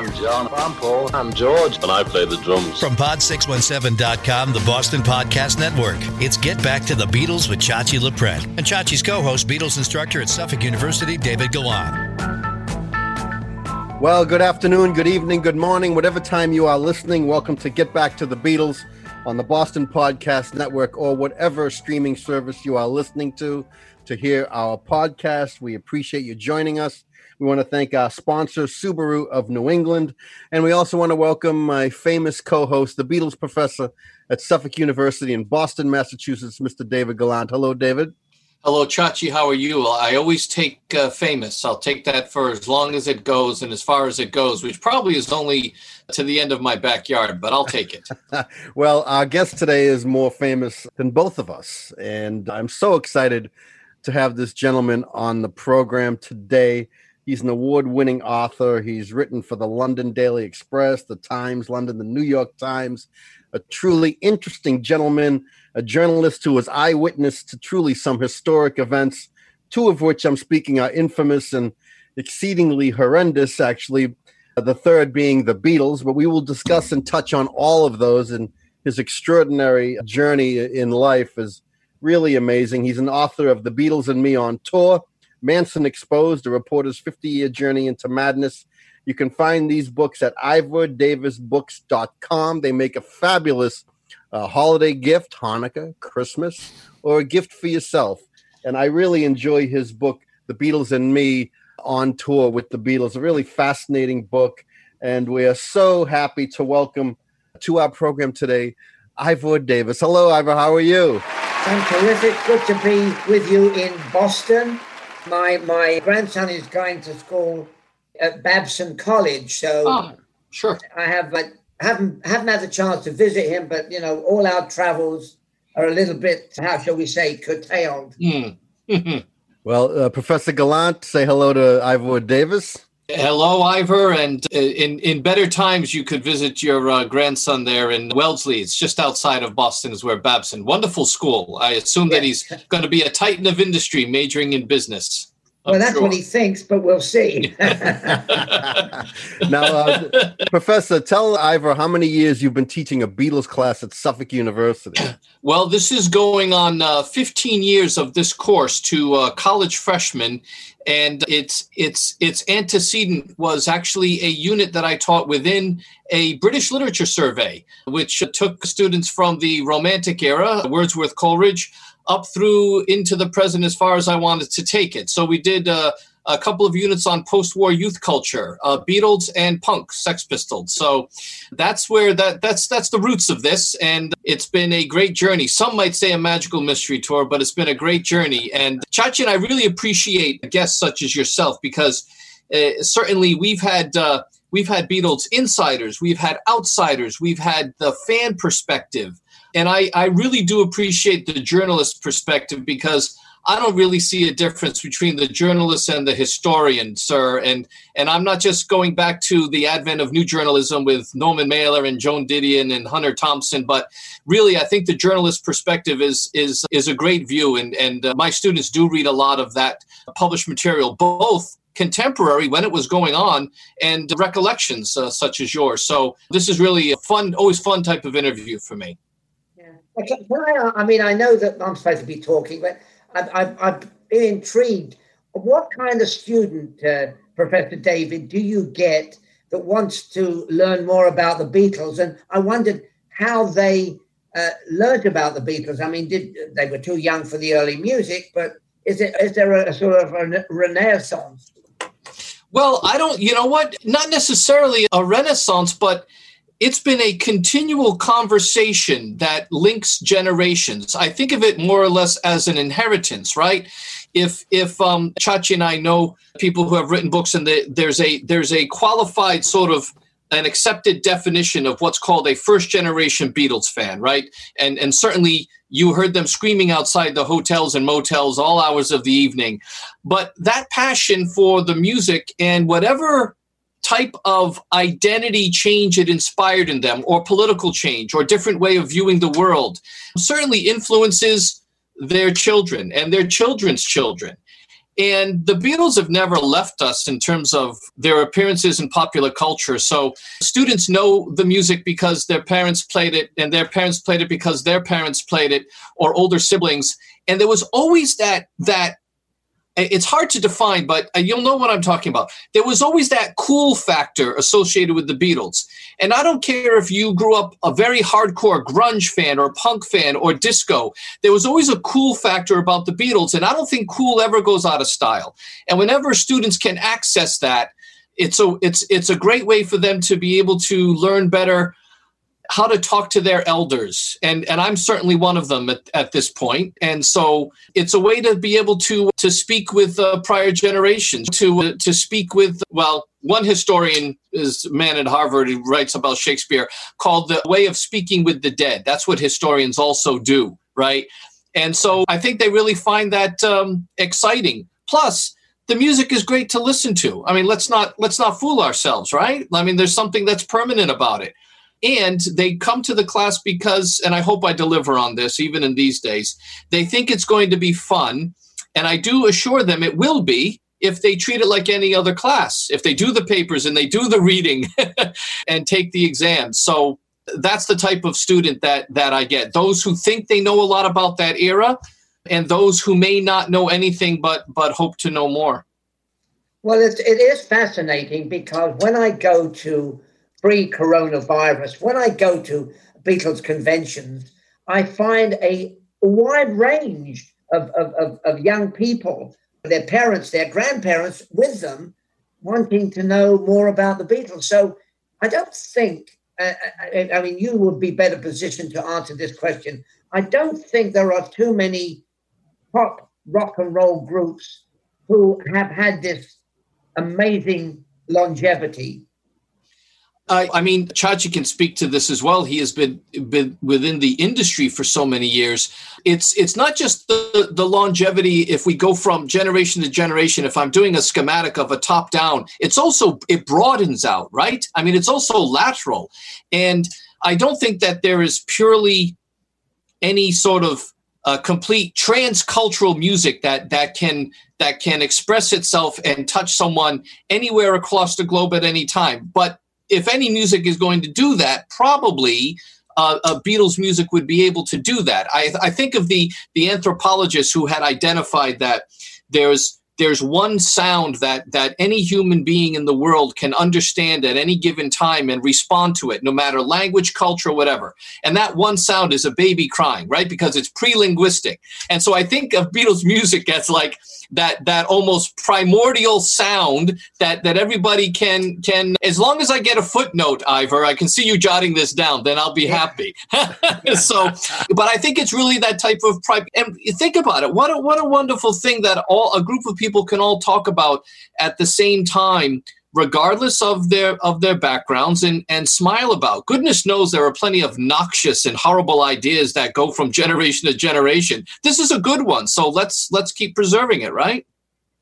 I'm John. I'm Paul. I'm George. And I play the drums. From Pod617.com, the Boston Podcast Network, it's Get Back to the Beatles with Chachi LaPret and Chachi's co host, Beatles instructor at Suffolk University, David Gallant. Well, good afternoon, good evening, good morning, whatever time you are listening. Welcome to Get Back to the Beatles on the Boston Podcast Network or whatever streaming service you are listening to to hear our podcast. We appreciate you joining us. We want to thank our sponsor, Subaru of New England. And we also want to welcome my famous co host, the Beatles professor at Suffolk University in Boston, Massachusetts, Mr. David Gallant. Hello, David. Hello, Chachi. How are you? I always take uh, famous. I'll take that for as long as it goes and as far as it goes, which probably is only to the end of my backyard, but I'll take it. well, our guest today is more famous than both of us. And I'm so excited to have this gentleman on the program today. He's an award winning author. He's written for the London Daily Express, the Times, London, the New York Times. A truly interesting gentleman, a journalist who was eyewitness to truly some historic events, two of which I'm speaking are infamous and exceedingly horrendous, actually. The third being the Beatles, but we will discuss and touch on all of those. And his extraordinary journey in life is really amazing. He's an author of The Beatles and Me on Tour, Manson Exposed, a reporter's 50 year journey into madness. You can find these books at ivordavisbooks.com. They make a fabulous uh, holiday gift, Hanukkah, Christmas, or a gift for yourself. And I really enjoy his book, The Beatles and Me on Tour with the Beatles, a really fascinating book. And we are so happy to welcome to our program today Ivor Davis. Hello, Ivor. How are you? I'm terrific. Good to be with you in Boston. My my grandson is going to school at Babson College, so oh, sure. I have like haven't haven't had the chance to visit him, but you know, all our travels are a little bit, how shall we say, curtailed. Mm. well, uh, Professor Gallant, say hello to Ivor Davis. Hello, Ivor. And uh, in, in better times, you could visit your uh, grandson there in Wellesley. It's just outside of Boston, is where Babson. Wonderful school. I assume that he's going to be a titan of industry, majoring in business. I'm well, that's sure. what he thinks, but we'll see. now, uh, Professor, tell Ivor how many years you've been teaching a Beatles class at Suffolk University. Well, this is going on uh, 15 years of this course to uh, college freshmen, and its its its antecedent was actually a unit that I taught within a British literature survey, which took students from the Romantic era, Wordsworth, Coleridge up through into the present as far as I wanted to take it. So we did uh, a couple of units on post-war youth culture, uh, Beatles and punk, Sex Pistols. So that's where that that's that's the roots of this, and it's been a great journey. Some might say a magical mystery tour, but it's been a great journey. And Chachi and I really appreciate guests such as yourself because uh, certainly we've had. Uh, we've had Beatles insiders, we've had outsiders, we've had the fan perspective, and I, I really do appreciate the journalist perspective because I don't really see a difference between the journalist and the historian, sir. And and I'm not just going back to the advent of new journalism with Norman Mailer and Joan Didion and Hunter Thompson, but really, I think the journalist perspective is is is a great view. And and uh, my students do read a lot of that published material, both contemporary when it was going on and recollections uh, such as yours. So this is really a fun, always fun type of interview for me. Can I, I mean, I know that I'm supposed to be talking, but I've, I've, I've been intrigued. What kind of student, uh, Professor David, do you get that wants to learn more about the Beatles? And I wondered how they uh, learned about the Beatles. I mean, did they were too young for the early music, but is it is there a, a sort of a renaissance? Well, I don't. You know what? Not necessarily a renaissance, but it's been a continual conversation that links generations. I think of it more or less as an inheritance, right? If if um, Chachi and I know people who have written books, and the, there's a there's a qualified sort of an accepted definition of what's called a first generation Beatles fan, right? And and certainly you heard them screaming outside the hotels and motels all hours of the evening. But that passion for the music and whatever type of identity change it inspired in them, or political change, or different way of viewing the world, certainly influences their children and their children's children. And the Beatles have never left us in terms of their appearances in popular culture. So students know the music because their parents played it, and their parents played it because their parents played it, or older siblings. And there was always that that it's hard to define, but uh, you'll know what I'm talking about. There was always that cool factor associated with the Beatles. And I don't care if you grew up a very hardcore grunge fan or punk fan or disco, there was always a cool factor about the Beatles. And I don't think cool ever goes out of style. And whenever students can access that, it's a it's it's a great way for them to be able to learn better how to talk to their elders. And and i'm certainly one of them at, at this point. And so it's a way to be able to to speak with uh, prior generations to uh, to speak with well one historian is a man at harvard who writes about shakespeare called the way of speaking with the dead. That's what historians also do right? And so i think they really find that um, exciting. Plus the music is great to listen to. I mean let's not let's not fool ourselves right? I mean there's something that's permanent about it and they come to the class because and i hope i deliver on this even in these days they think it's going to be fun. And i do assure them it will be if they treat it like any other class if they do the papers and they do the reading and take the exams so that's the type of student that that i get. Those who think they know a lot about that era and those who may not know anything but but hope to know more. Well it's, it is fascinating because when i go to pre coronavirus, when I go to Beatles conventions, I find a wide range of, of, of, of young people, their parents, their grandparents with them, wanting to know more about the Beatles. So I don't think, uh, I, I mean, you would be better positioned to answer this question. I don't think there are too many pop rock and roll groups who have had this amazing longevity I, I mean, Chachi can speak to this as well. He has been been within the industry for so many years. It's it's not just the, the longevity. If we go from generation to generation, if I'm doing a schematic of a top down, it's also it broadens out, right? I mean, it's also lateral, and I don't think that there is purely any sort of uh, complete transcultural music that that can that can express itself and touch someone anywhere across the globe at any time. But if any music is going to do that, probably uh, uh, Beatles music would be able to do that. I, I think of the the anthropologists who had identified that there's there's one sound that that any human being in the world can understand at any given time and respond to it no matter language culture whatever and that one sound is a baby crying right because it's pre-linguistic and so i think of beatles music as like that that almost primordial sound that that everybody can can as long as I get a footnote, Ivor, I can see you jotting this down, then I'll be happy. so but I think it's really that type of pride. And think about it. What a what a wonderful thing that all a group of people can all talk about at the same time regardless of their of their backgrounds and and smile about. Goodness knows there are plenty of noxious and horrible ideas that go from generation to generation. This is a good one so let's let's keep preserving it right?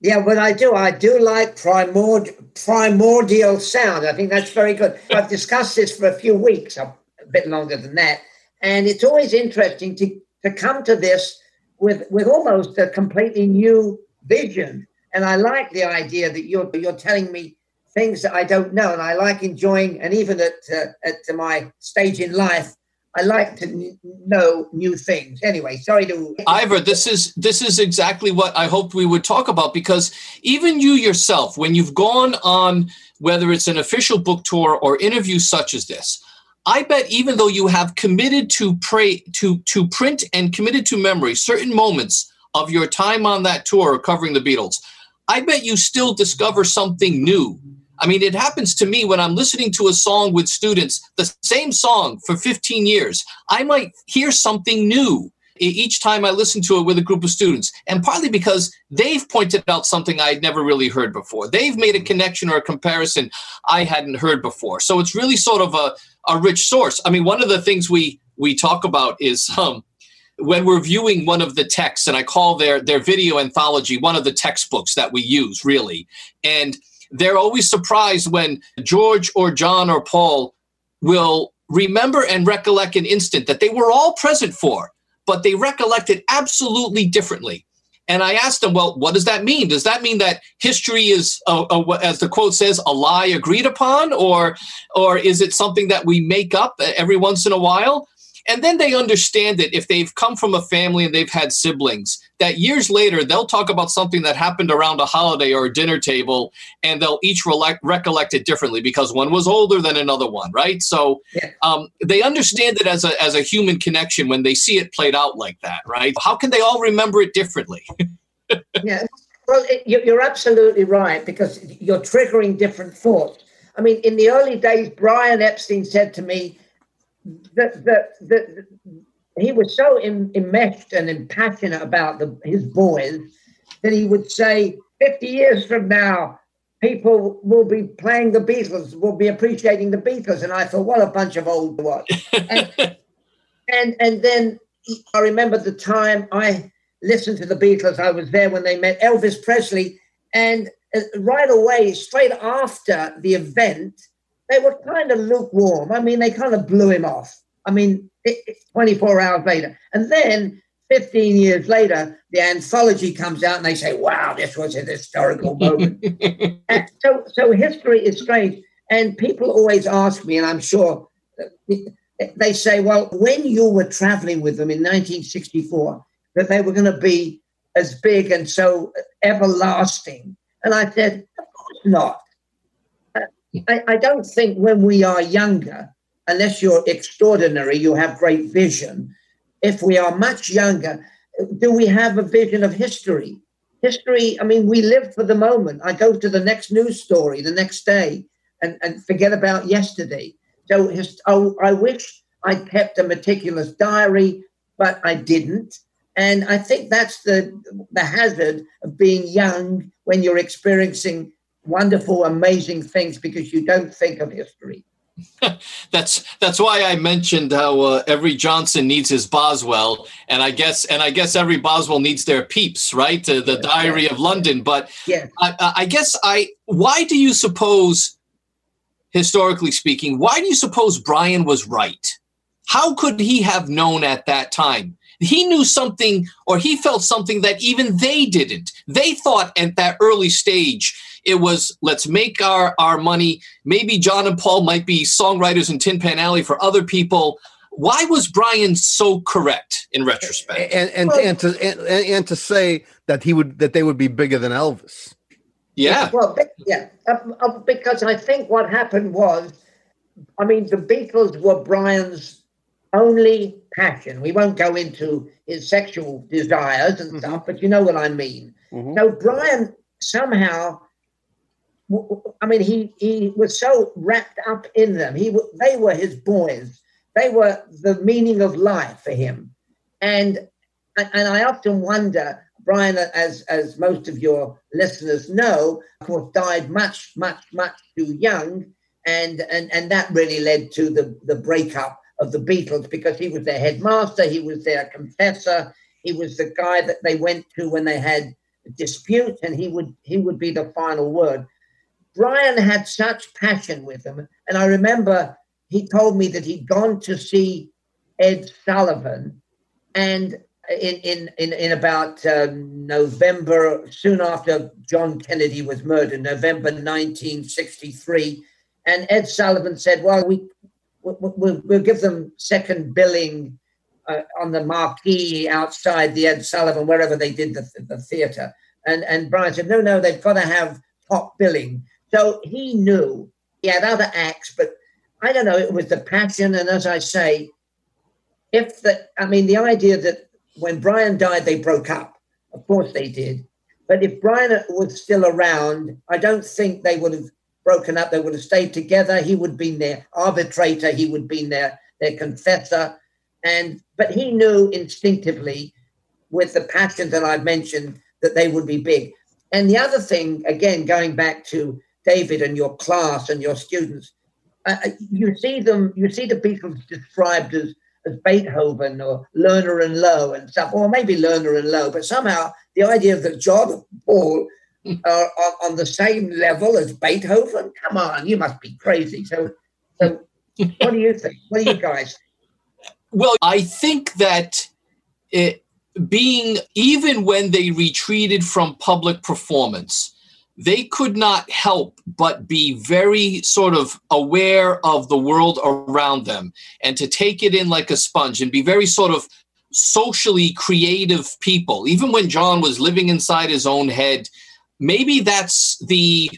Yeah what i do. I do like primordial primordial sound. I think that's very good. I've discussed this for a few weeks a bit longer than that and it's always interesting to to come to this with with almost a completely new vision and I like the idea that you're you're telling me things that I don't know, and I like enjoying. And even at uh, at my stage in life, I like to n- know new things. Anyway, sorry to Ivor. This is this is exactly what I hoped we would talk about because even you yourself, when you've gone on whether it's an official book tour or interviews such as this, I bet even though you have committed to pray to to print and committed to memory certain moments of your time on that tour covering the Beatles, I bet you still discover something new I mean, it happens to me when I'm listening to a song with students, the same song for 15 years. I might hear something new each time I listen to it with a group of students. And partly because they've pointed out something I'd never really heard before. They've made a connection or a comparison I hadn't heard before. So it's really sort of a, a rich source. I mean, one of the things we we talk about is um, when we're viewing one of the texts, and I call their their video anthology one of the textbooks that we use, really. And they're always surprised when George or John or Paul will remember and recollect an instant that they were all present for, but they recollect it absolutely differently. And I asked them, well, what does that mean? Does that mean that history is, uh, uh, a, a, as the quote says, a lie agreed upon, or, or is it something that we make up every once in a while? And then they understand it if they've come from a family and they've had siblings, that years later they'll talk about something that happened around a holiday or a dinner table, and they'll each re- recollect it differently because one was older than another one, right? So yeah. um, they understand it as a, as a human connection when they see it played out like that, right? How can they all remember it differently? yeah. Well, it, you're absolutely right because you're triggering different thoughts. I mean, in the early days, Brian Epstein said to me, that that that he was so enmeshed and impassionate about the, his boys that he would say, 50 years from now, people will be playing the Beatles, will be appreciating the Beatles. And I thought, what a bunch of old what. and, and, and then I remember the time I listened to the Beatles. I was there when they met Elvis Presley. And uh, right away, straight after the event, they were kind of lukewarm. I mean, they kind of blew him off. I mean, it, 24 hours later. And then 15 years later, the anthology comes out and they say, wow, this was an historical moment. so, so history is strange. And people always ask me, and I'm sure they say, well, when you were traveling with them in 1964, that they were going to be as big and so everlasting. And I said, of course not. I, I don't think when we are younger, unless you're extraordinary, you have great vision. If we are much younger, do we have a vision of history? History, I mean, we live for the moment. I go to the next news story the next day and, and forget about yesterday. So his, oh, I wish I kept a meticulous diary, but I didn't. And I think that's the the hazard of being young when you're experiencing wonderful, amazing things because you don't think of history. that's that's why I mentioned how uh, every Johnson needs his Boswell, and I guess and I guess every Boswell needs their Pepys, right? Uh, the yeah, Diary yeah. of London. But yeah. I, I guess I. Why do you suppose, historically speaking, why do you suppose Brian was right? How could he have known at that time? He knew something, or he felt something that even they didn't. They thought at that early stage it was let's make our our money. Maybe John and Paul might be songwriters in Tin Pan Alley for other people. Why was Brian so correct in retrospect? And and, well, and to and, and to say that he would that they would be bigger than Elvis. Yeah. Well, yeah, uh, uh, because I think what happened was, I mean, the Beatles were Brian's only passion. We won't go into his sexual desires and mm-hmm. stuff, but you know what I mean. Mm-hmm. So Brian somehow I mean, he he was so wrapped up in them. He they were his boys. They were the meaning of life for him, and and I often wonder, Brian, as as most of your listeners know, of course, died much much much too young, and and and that really led to the the breakup of the Beatles because he was their headmaster, he was their confessor, he was the guy that they went to when they had disputes, and he would he would be the final word. Brian had such passion with him. And I remember he told me that he'd gone to see Ed Sullivan and in, in, in, in about um, November, soon after John Kennedy was murdered, November 1963. And Ed Sullivan said, well, we, we'll, we'll give them second billing uh, on the marquee outside the Ed Sullivan, wherever they did the, the theater. And, and Brian said, no, no, they've got to have top billing. So he knew he had other acts, but I don't know, it was the passion. And as I say, if the, I mean, the idea that when Brian died, they broke up. Of course they did. But if Brian was still around, I don't think they would have broken up. They would have stayed together. He would have been their arbitrator. He would have been their, their confessor. And, but he knew instinctively with the passion that I've mentioned that they would be big. And the other thing, again, going back to David and your class and your students, uh, uh, you see them, you see the Beatles described as as Beethoven or Lerner and Loewe and stuff, or maybe Lerner and Loewe, but somehow the idea that John and Paul are on, on, the same level as Beethoven, come on, you must be crazy. So, so what do you think? What do you guys? Well, I think that it, being even when they retreated from public performance they could not help but be very sort of aware of the world around them and to take it in like a sponge and be very sort of socially creative people. Even when john was living inside his own head maybe that's the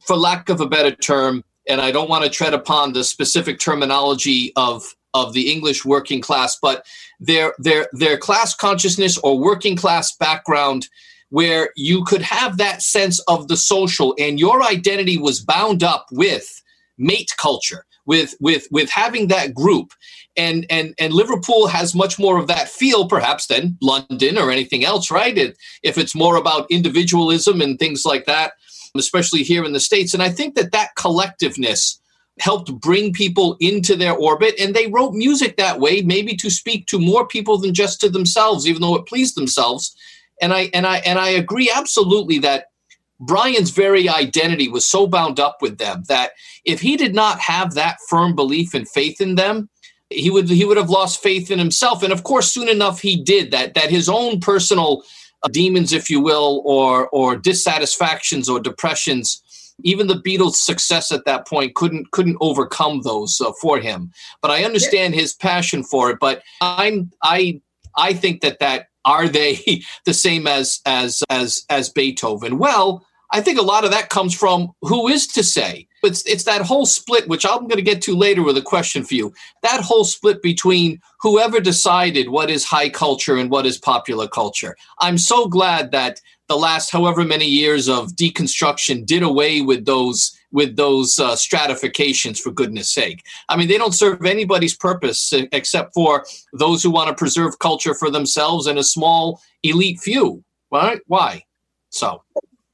for lack of a better term and i don't want to tread upon the specific terminology of of the english working class but their their their class consciousness or working class background where you could have that sense of the social and your identity was bound up with mate culture with with with having that group. And and and liverpool has much more of that feel perhaps than london or anything else right? It, if it's more about individualism and things like that especially here in the states. And i think that that collectiveness helped bring people into their orbit and they wrote music that way maybe to speak to more people than just to themselves even though it pleased themselves and I and I and I agree absolutely that Brian's very identity was so bound up with them that if he did not have that firm belief and faith in them, he would he would have lost faith in himself. And of course, soon enough, he did that. That his own personal uh, demons, if you will, or or dissatisfactions or depressions. Even the Beatles' success at that point couldn't couldn't overcome those uh, for him. But I understand his passion for it. But I'm I I think that that are they the same as as as as Beethoven? Well, I think a lot of that comes from who is to say. It's it's that whole split, which I'm going to get to later with a question for you. That whole split between whoever decided what is high culture and what is popular culture. I'm so glad that the last however many years of deconstruction did away with those with those uh, stratifications for goodness sake. I mean they don't serve anybody's purpose except for those who want to preserve culture for themselves and a small elite few. Right? Why? So.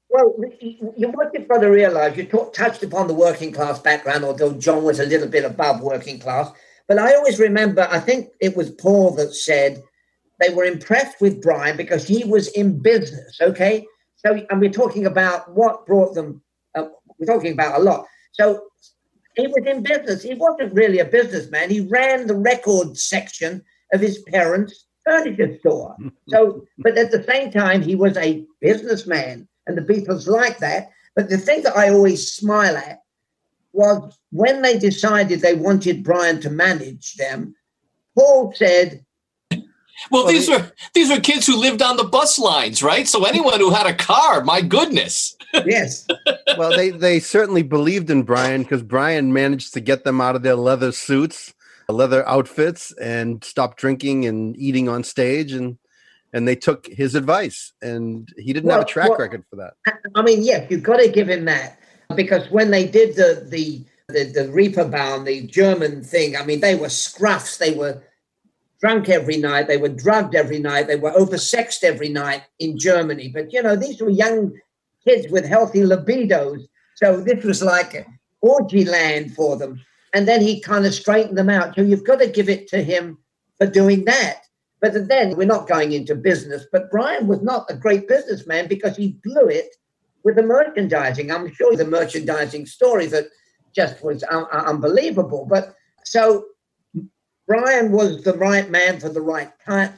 Well you want your brother realize you talk, touched upon the working class background although john was a little bit above working class but i always remember i think it was paul that said they were impressed with brian because he was in business okay so and we're talking about what brought them uh, we're talking about a lot. So he was in business. He wasn't really a businessman. He ran the record section of his parents' furniture store. So, but at the same time, he was a businessman, and the Beatles like that. But the thing that I always smile at was when they decided they wanted Brian to manage them. Paul said, well, these were these were kids who lived on the bus lines, right? So anyone who had a car, my goodness. yes. well, they they certainly believed in Brian because Brian managed to get them out of their leather suits, leather outfits, and stop drinking and eating on stage, and and they took his advice, and he didn't well, have a track well, record for that. I mean, yes, you've got to give him that because when they did the the the, the Reeperbahn, the German thing, I mean, they were scruffs, they were drunk every night, they were drugged every night, they were oversexed every night in Germany. But you know, these were young kids with healthy libidos. So this was like orgy land for them. And then he kind of straightened them out. So you've got to give it to him for doing that. But then we're not going into business. But Brian was not a great businessman because he blew it with the merchandising. I'm sure the merchandising story that just was un- unbelievable. But so Brian was the right man for the right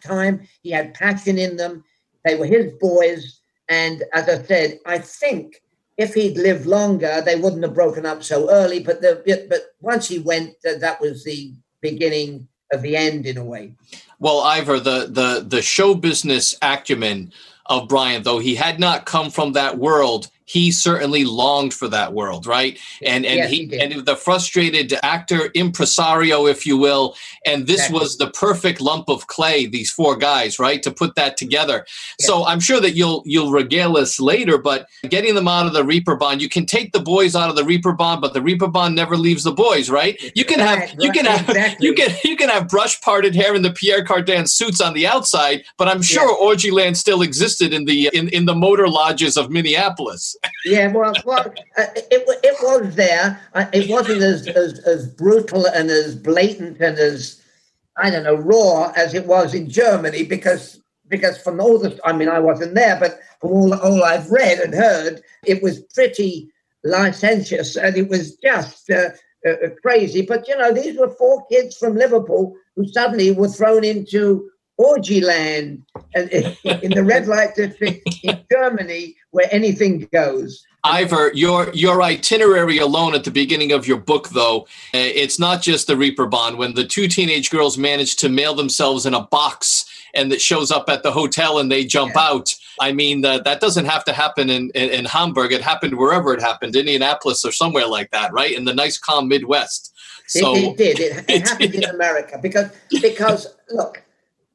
time. He had passion in them. They were his boys. And as I said, I think if he'd lived longer, they wouldn't have broken up so early. But the, but once he went, that was the beginning of the end in a way. Well, Ivor, the the the show business acumen of Brian, though he had not come from that world, he certainly longed for that world, right? And and yes, he, he and the frustrated actor impresario, if you will, and this exactly. was the perfect lump of clay. These four guys, right, to put that together. Yes. So I'm sure that you'll you'll regale us later, but getting them out of the Reeperbahn, you can take the boys out of the Reeperbahn, but the Reeperbahn never leaves the boys, right? You can have right, you can have exactly. you can you can have brush parted hair in the Pierre Cardin suits on the outside, but I'm sure yes. Orgyland still existed in the in in the motor lodges of Minneapolis yeah, well, well uh, it, it was there. Uh, it wasn't as, as, as brutal and as blatant and as, I don't know, raw as it was in Germany because because from all the, I mean, I wasn't there, but from all, all I've read and heard, it was pretty licentious and it was just uh, uh, crazy. But, you know, these were four kids from Liverpool who suddenly were thrown into orgy land in, in the red light district in Germany where anything goes. Ivor, your your itinerary alone at the beginning of your book, though, uh, it's not just the Reeperbahn. When the two teenage girls manage to mail themselves in a box and it shows up at the hotel and they jump yeah. out. I mean, uh, that doesn't have to happen in, in, in, Hamburg. It happened wherever it happened, Indianapolis or somewhere like that, right? In the nice, calm Midwest. So it, it did. It, it happened in America because because look,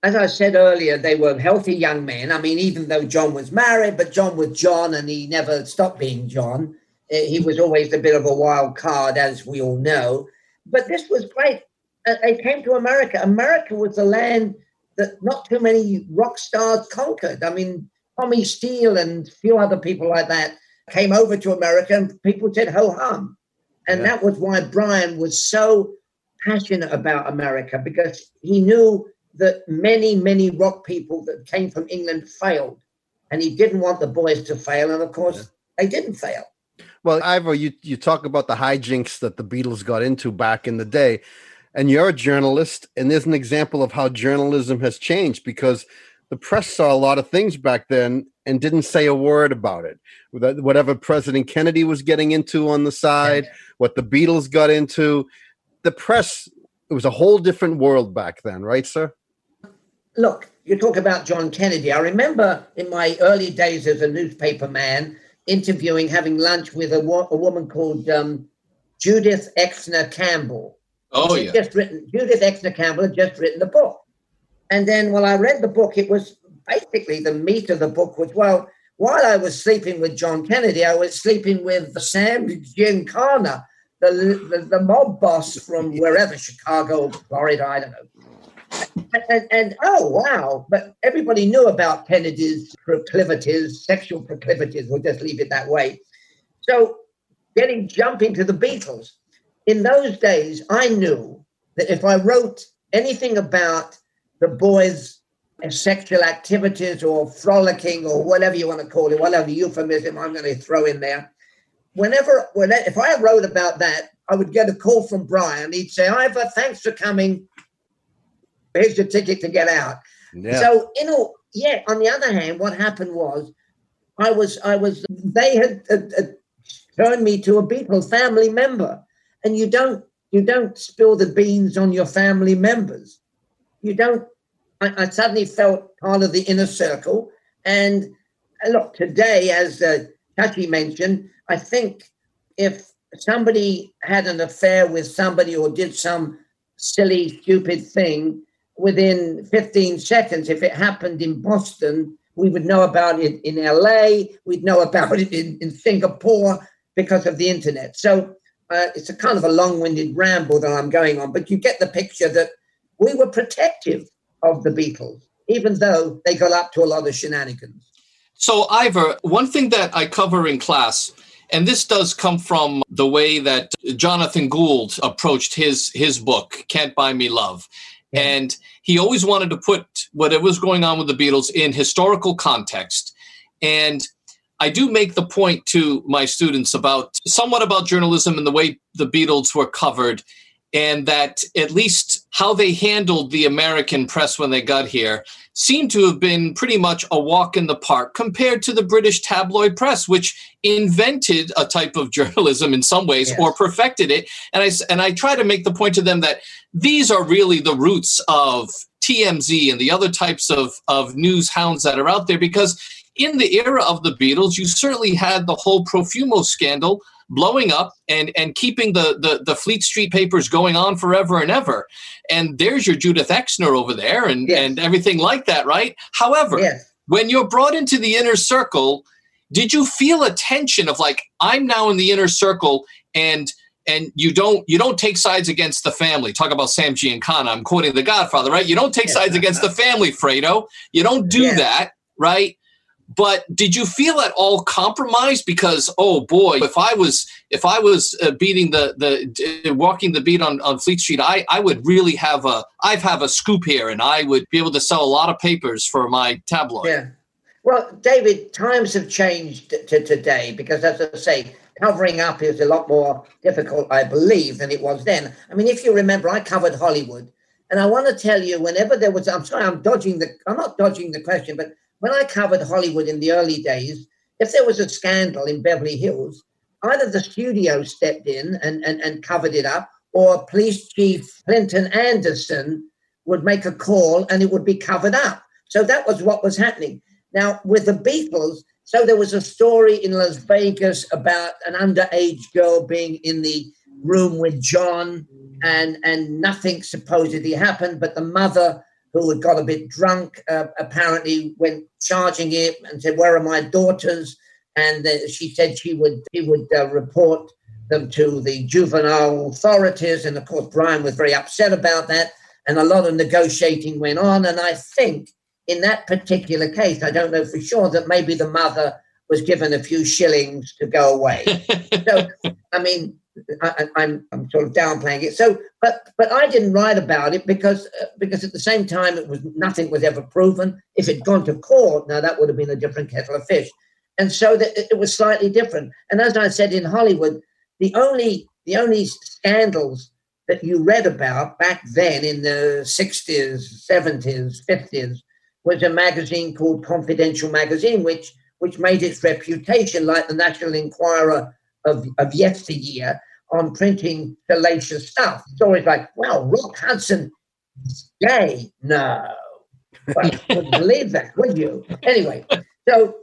as I said earlier, they were healthy young men. I mean, even though John was married, but John was John, and he never stopped being John. Eh, he was always a bit of a wild card, as we all know. But this was great. Uh, they came to America. America was the land that not too many rock stars conquered. I mean, Tommy Steele and a few other people like that came over to America, and people said ho hum. And yeah. that was why Brian was so passionate about America because he knew that many, many rock people that came from England failed. And he didn't want the boys to fail. And of course, yeah. they didn't fail. Well, Ivor, you, you talk about the hijinks that the Beatles got into back in the day. And you're a journalist, and there's an example of how journalism has changed because the press saw a lot of things back then and didn't say a word about it. Whatever President Kennedy was getting into on the side, what the Beatles got into, the press, it was a whole different world back then, right, sir? Look, you talk about John Kennedy. I remember in my early days as a newspaper man interviewing, having lunch with a, a woman called um, Judith Exner Campbell. Oh, yeah. Just written, Judith Exner Campbell had just written a book. And then while I read the book, it was basically the meat of the book was, well, while I was sleeping with John Kennedy, I was sleeping with Sam Giancana, the, the, the mob boss from wherever, Chicago, Florida, I don't know and, and, oh wow. But everybody knew about kennedy's proclivities sexual proclivities. We'll just leave it that way. So getting jumping to the beatles. In those days i knew that if i wrote anything about the boys sexual activities or frolicking or whatever you want to call it whatever euphemism i'm going to throw in there whenever when if i wrote about that i would get a call from brian. He'd say ivor thanks for coming here's your ticket to get out. Yeah. So, you know, yeah, on the other hand, what happened was I was, I was, they had uh, uh, turned me to a Beatles family member. And you don't, you don't spill the beans on your family members. You don't, I, I suddenly felt part of the inner circle. And uh, look, today, as uh, Chachi mentioned, I think if somebody had an affair with somebody or did some silly, stupid thing, within 15 seconds. If it happened in Boston, we would know about it in LA, we'd know about it in, in Singapore because of the internet. So uh, it's a kind of a long winded ramble that I'm going on, but you get the picture that we were protective of the Beatles, even though they got up to a lot of shenanigans. So, Ivor, one thing that I cover in class and this does come from the way that Jonathan Gould approached his his book, Can't Buy Me Love. And he always wanted to put what was going on with the Beatles in historical context. And I do make the point to my students about somewhat about journalism and the way the Beatles were covered, and that at least how they handled the American press when they got here seemed to have been pretty much a walk in the park compared to the British tabloid press, which invented a type of journalism in some ways yes. or perfected it. And I and I try to make the point to them that these are really the roots of TMZ and the other types of of news hounds that are out there because in the era of the Beatles, you certainly had the whole Profumo scandal blowing up and and keeping the, the the Fleet Street papers going on forever and ever. And there's your Judith Exner over there and yes. and everything like that, right? However, yes. when you're brought into the inner circle, did you feel a tension of like I'm now in the inner circle and and you don't you don't take sides against the family. Talk about Sam Giancana. I'm quoting The Godfather, right? You don't take sides against the family, Fredo. You don't do that, right? But did you feel at all compromised? Because oh boy if i was if i was uh, beating the the uh, walking the beat on, on fleet street i i would really have a i'd have a scoop here and i would be able to sell a lot of papers for my tabloid. Yeah. Well david times have changed to today because as i say covering up is a lot more difficult i believe than it was then. I mean if you remember i covered hollywood. And I want to tell you, whenever there was, I'm sorry, I'm dodging the, I'm not dodging the question, but when I covered Hollywood in the early days, if there was a scandal in Beverly Hills, either the studio stepped in and, and, and covered it up, or police chief Clinton Anderson would make a call and it would be covered up. So that was what was happening. Now, with the Beatles, so there was a story in Las Vegas about an underage girl being in the room with John, and and nothing supposedly happened. But the mother, who had got a bit drunk, uh, apparently went charging it and said, "Where are my daughters?" And uh, she said she would she would uh, report them to the juvenile authorities. And of course, Brian was very upset about that, and a lot of negotiating went on. And I think in that particular case, I don't know for sure that maybe the mother was given a few shillings to go away. so, I mean, I, am I'm, I'm sort of downplaying it. So, but but I didn't write about it because uh, because at the same time it was nothing was ever proven. If it'd gone to court, now that would have been a different kettle of fish. And so that it was slightly different. And as I said in Hollywood, the only the only scandals that you read about back then in the 60s, 70s, 50s was a magazine called Confidential Magazine, which which made its reputation, like the National Enquirer of, of yesteryear, on printing salacious stuff. It's always like, well, Rock Hudson is gay. No. Well, wouldn't believe that, would you? Anyway, so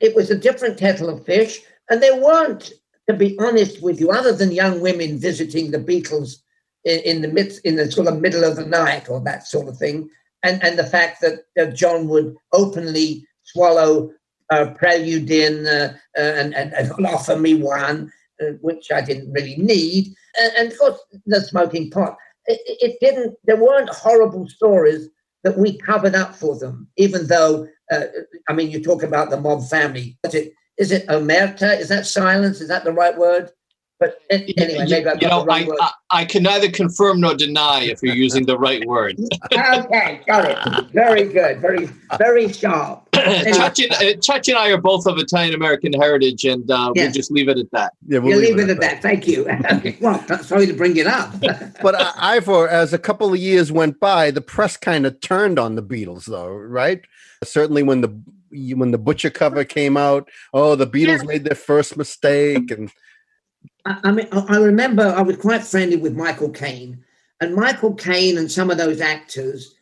it was a different kettle of fish, and there weren't, to be honest with you, other than young women visiting the Beatles in, in the mid, in the sort of middle of the night or that sort of thing and, and the fact that, that John would openly swallow uh, Preludin uh, uh, and, and, and, offer me one, uh, which I didn't really need. And, and, of course, the smoking pot. It, it, didn't, there weren't horrible stories that we covered up for them, even though, uh, I mean, you talk about the mob family. Is it, is it omerta? Is that silence? Is that the right word? But anyway, maybe I you know, I, I, I, can neither confirm nor deny if you're using the right word. okay, got it. Very good. Very, very sharp. Anyway. Chach, and, uh, Chach and I are both of Italian American heritage, and uh, yes. we'll just leave it at that. Yeah, we'll leave, leave, it at that. that. Thank you. well, sorry to bring it up. but I, Ivor, as a couple of years went by, the press kind of turned on the Beatles, though, right? Certainly when the when the Butcher cover came out, oh, the Beatles yeah. made their first mistake, and I, I mean, I remember I was quite friendly with Michael Caine, and Michael Caine and some of those actors,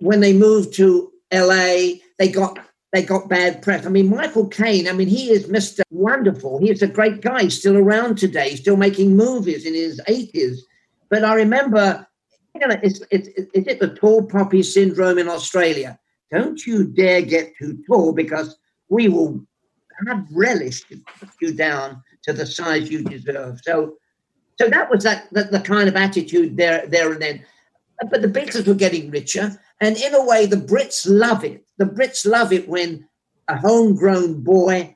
when they moved to LA, they got they got bad press. I mean, Michael Caine, I mean, he is Mr. Wonderful. He is a great guy, He's still around today, still making movies in his 80s. But I remember, you know, it's, it's, is it the tall poppy syndrome in Australia? Don't you dare get too tall because we will have relish to put you down to the size you deserve. So, so that was that the, the kind of attitude there, there and then. But the Beatles were getting richer, and in a way, the Brits love it. The Brits love it when a homegrown boy,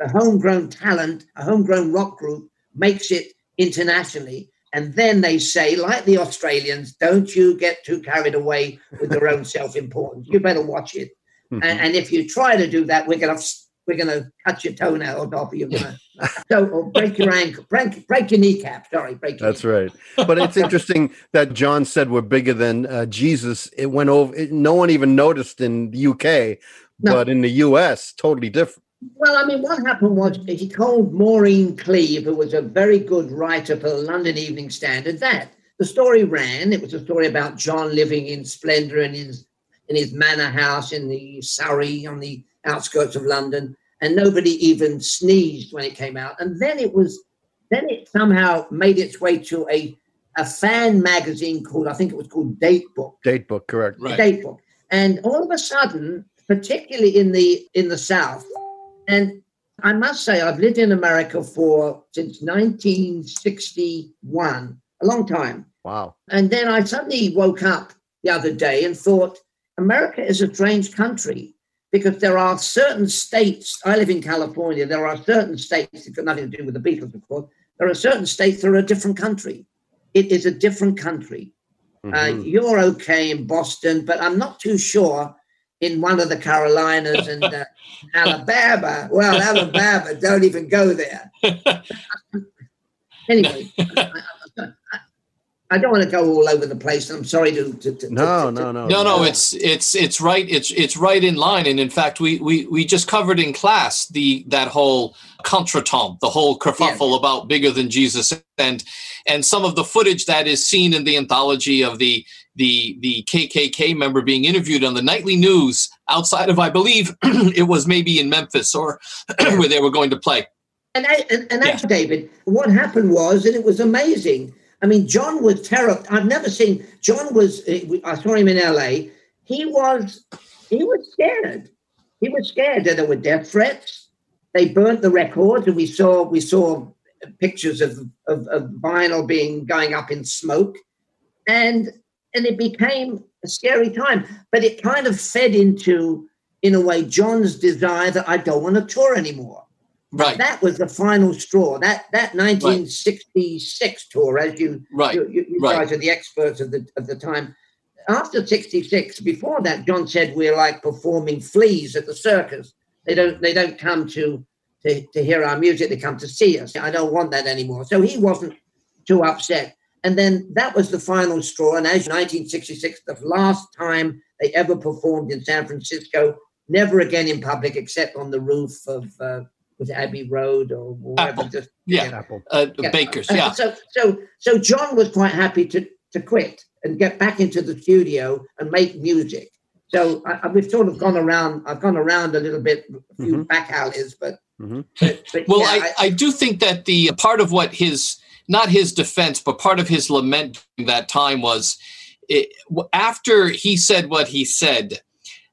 a homegrown talent, a homegrown rock group makes it internationally. And then they say, like the Australians, don't you get too carried away with your own self importance. You better watch it. Mm-hmm. And, and, if you try to do that, we're going to we're going to cut your toenail off. You're going to so or break your ankle, break break your kneecap. Sorry, break. Your That's right. But it's interesting that John said we're bigger than uh, Jesus. It went over. It, no one even noticed in the UK, no. but in the US, totally different. Well, I mean, what happened was he told Maureen Cleave, who was a very good writer for the London Evening Standard, that the story ran. It was a story about John living in splendor in his in his manor house in the Surrey on the outskirts of London, and nobody even sneezed when it came out. And then it was, then it somehow made its way to a a fan magazine called, I think it was called Datebook. Datebook, correct. Right. Date Book. And all of a sudden, particularly in the in the South, and I must say I've lived in America for since 1961, a long time. Wow. And then I suddenly woke up the other day and thought, America is a strange country because there are certain states. I live in California. There are certain states. It's got nothing to do with the Beatles, of course. There are certain states that are a different country. It is a different country. Uh, mm-hmm. Uh, you're okay in Boston, but I'm not too sure in one of the Carolinas and uh, Alabama. Well, Alabama, don't even go there. anyway, I don't want to go all over the place. I'm sorry to. to, to no, to, no, no, no, no. It's it's it's right. It's it's right in line. And in fact, we we we just covered in class the that whole contretemps, the whole kerfuffle yeah. about bigger than Jesus, and and some of the footage that is seen in the anthology of the the the KKK member being interviewed on the nightly news outside of, I believe, it was maybe in Memphis or where they were going to play. And I, and, and yeah. David, what happened was, and it was amazing I mean, John was terrible. I've never seen John was. Uh, I saw him in L.A. He was he was scared. He was scared that there were death threats. They burnt the records, and we saw we saw pictures of, of, of vinyl being going up in smoke, and and it became a scary time. But it kind of fed into, in a way, John's desire that I don't want to tour anymore. Right. That was the final straw. That that 1966 right. tour, as you right. you, you right. guys are the experts of the of the time. After 66, before that, John said we're like performing fleas at the circus. They don't they don't come to, to to hear our music, they come to see us. I don't want that anymore. So he wasn't too upset. And then that was the final straw. And as 1966, the last time they ever performed in San Francisco, never again in public except on the roof of uh, was Abbey Road or whatever. Apple. Just yeah, Apple. Uh, yeah. Bakers. Yeah. So so so John was quite happy to to quit and get back into the studio and make music. So I, we've sort of gone around. I've gone around a little bit, a few mm-hmm. back alleys, but, mm-hmm. but, but well, yeah, I, I, I do think that the part of what his not his defense, but part of his lament that time was it, after he said what he said,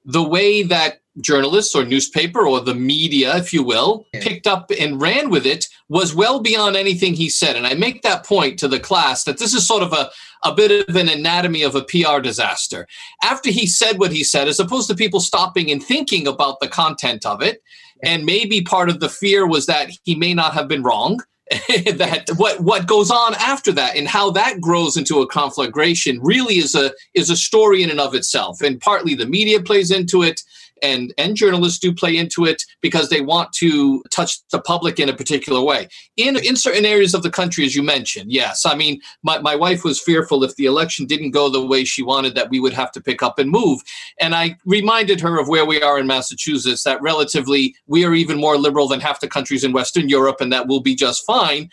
the way that journalists or newspaper or the media, if you will, yeah. picked up and ran with it was well beyond anything he said. And I make that point to the class that this is sort of a, a bit of an anatomy of a PR disaster. After he said what he said, as opposed to people stopping and thinking about the content of it, and maybe part of the fear was that he may not have been wrong. that what what goes on after that and how that grows into a conflagration really is a is a story in and of itself. And partly the media plays into it and and journalists do play into it because they want to touch the public in a particular way. In in certain areas of the country as you mentioned yes. I mean my, my wife was fearful if the election didn't go the way she wanted that we would have to pick up and move. And i reminded her of where we are in massachusetts that relatively we are even more liberal than half the countries in western europe and that will be just fine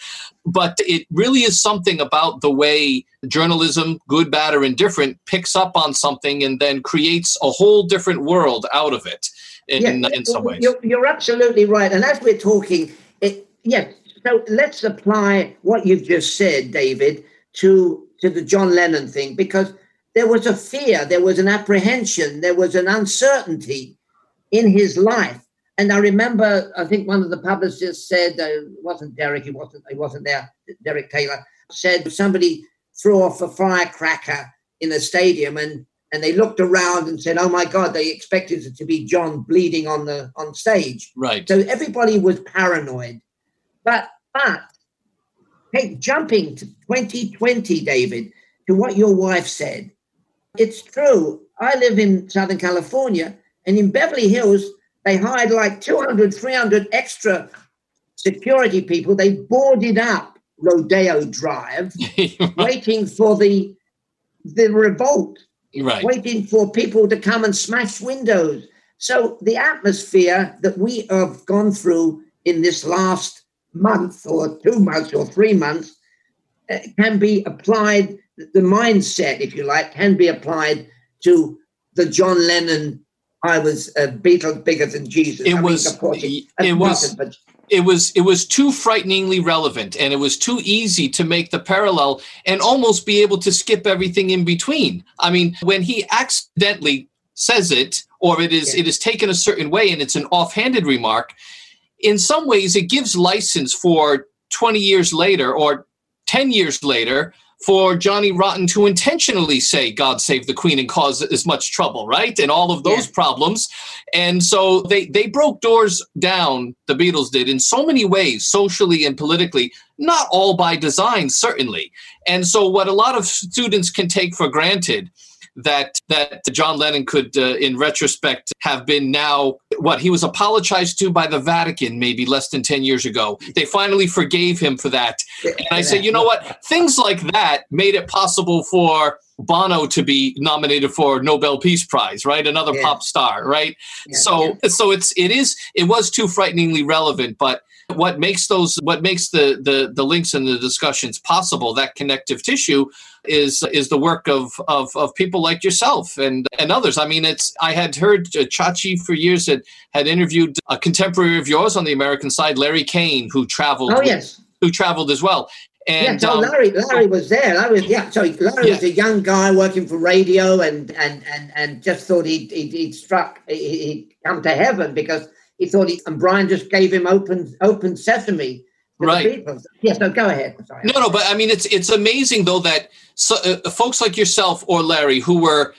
but it really is something about the way journalism, good, bad, or indifferent, picks up on something and then creates a whole different world out of it in, yeah, in, in some ways. You're, you're, absolutely right. And as we're talking, it, yes, so let's apply what you've just said, David, to, to the John Lennon thing, because there was a fear, there was an apprehension, there was an uncertainty in his life and I remember, I think one of the publishers said, uh, it wasn't Derek, he wasn't, he wasn't there, Derek Taylor, said somebody threw off a firecracker in the stadium and and they looked around and said, "Oh my God!" They expected it to be John bleeding on the on stage. Right. So everybody was paranoid. But but hey, jumping to 2020, David, to what your wife said, it's true. I live in Southern California, and in Beverly Hills, they hired like 200, 300 extra security people. They boarded up Rodeo Drive, waiting for the the revolt, right. waiting for people to come and smash windows. So the atmosphere that we have gone through in this last month or two months or three months uh, can be applied, the mindset, if you like, can be applied to the John Lennon I was a Beatles bigger than Jesus. It I was. Mean, it, it was. But, it was it was too frighteningly relevant and it was too easy to make the parallel and almost be able to skip everything in between i mean when he accidentally says it or it is yeah. it is taken a certain way and it's an offhanded remark in some ways it gives license for 20 years later or 10 years later for Johnny Rotten to intentionally say God save the Queen and cause as much trouble, right? And all of those yeah. problems. And so they they broke doors down, the Beatles did, in so many ways, socially and politically, not all by design, certainly. And so what a lot of students can take for granted that that John Lennon could, uh, in retrospect, have been now what he was apologized to by the Vatican maybe less than ten years ago. They finally forgave him for that, and I say, you know what? Things like that made it possible for Bono to be nominated for Nobel Peace Prize, right? Another yeah. pop star, right? Yeah, so yeah. so it's it is it was too frighteningly relevant, but what makes those what makes the the the links and the discussions possible that connective tissue is is the work of of, of people like yourself and and others i mean it's i had heard uh, chachi for years had had interviewed a contemporary of yours on the american side larry kane who traveled oh yes who traveled as well and yeah, so um, Larry, Larry was there. Larry, yeah, so Larry yeah. was a young guy working for radio, and and and and just thought he'd he'd, he'd struck, he'd come to heaven because he thought he and Brian just gave him open open sesame. Right. Yes. No. Go ahead. Sorry. No. No. But I mean, it's it's amazing though that so, uh, folks like yourself or Larry who were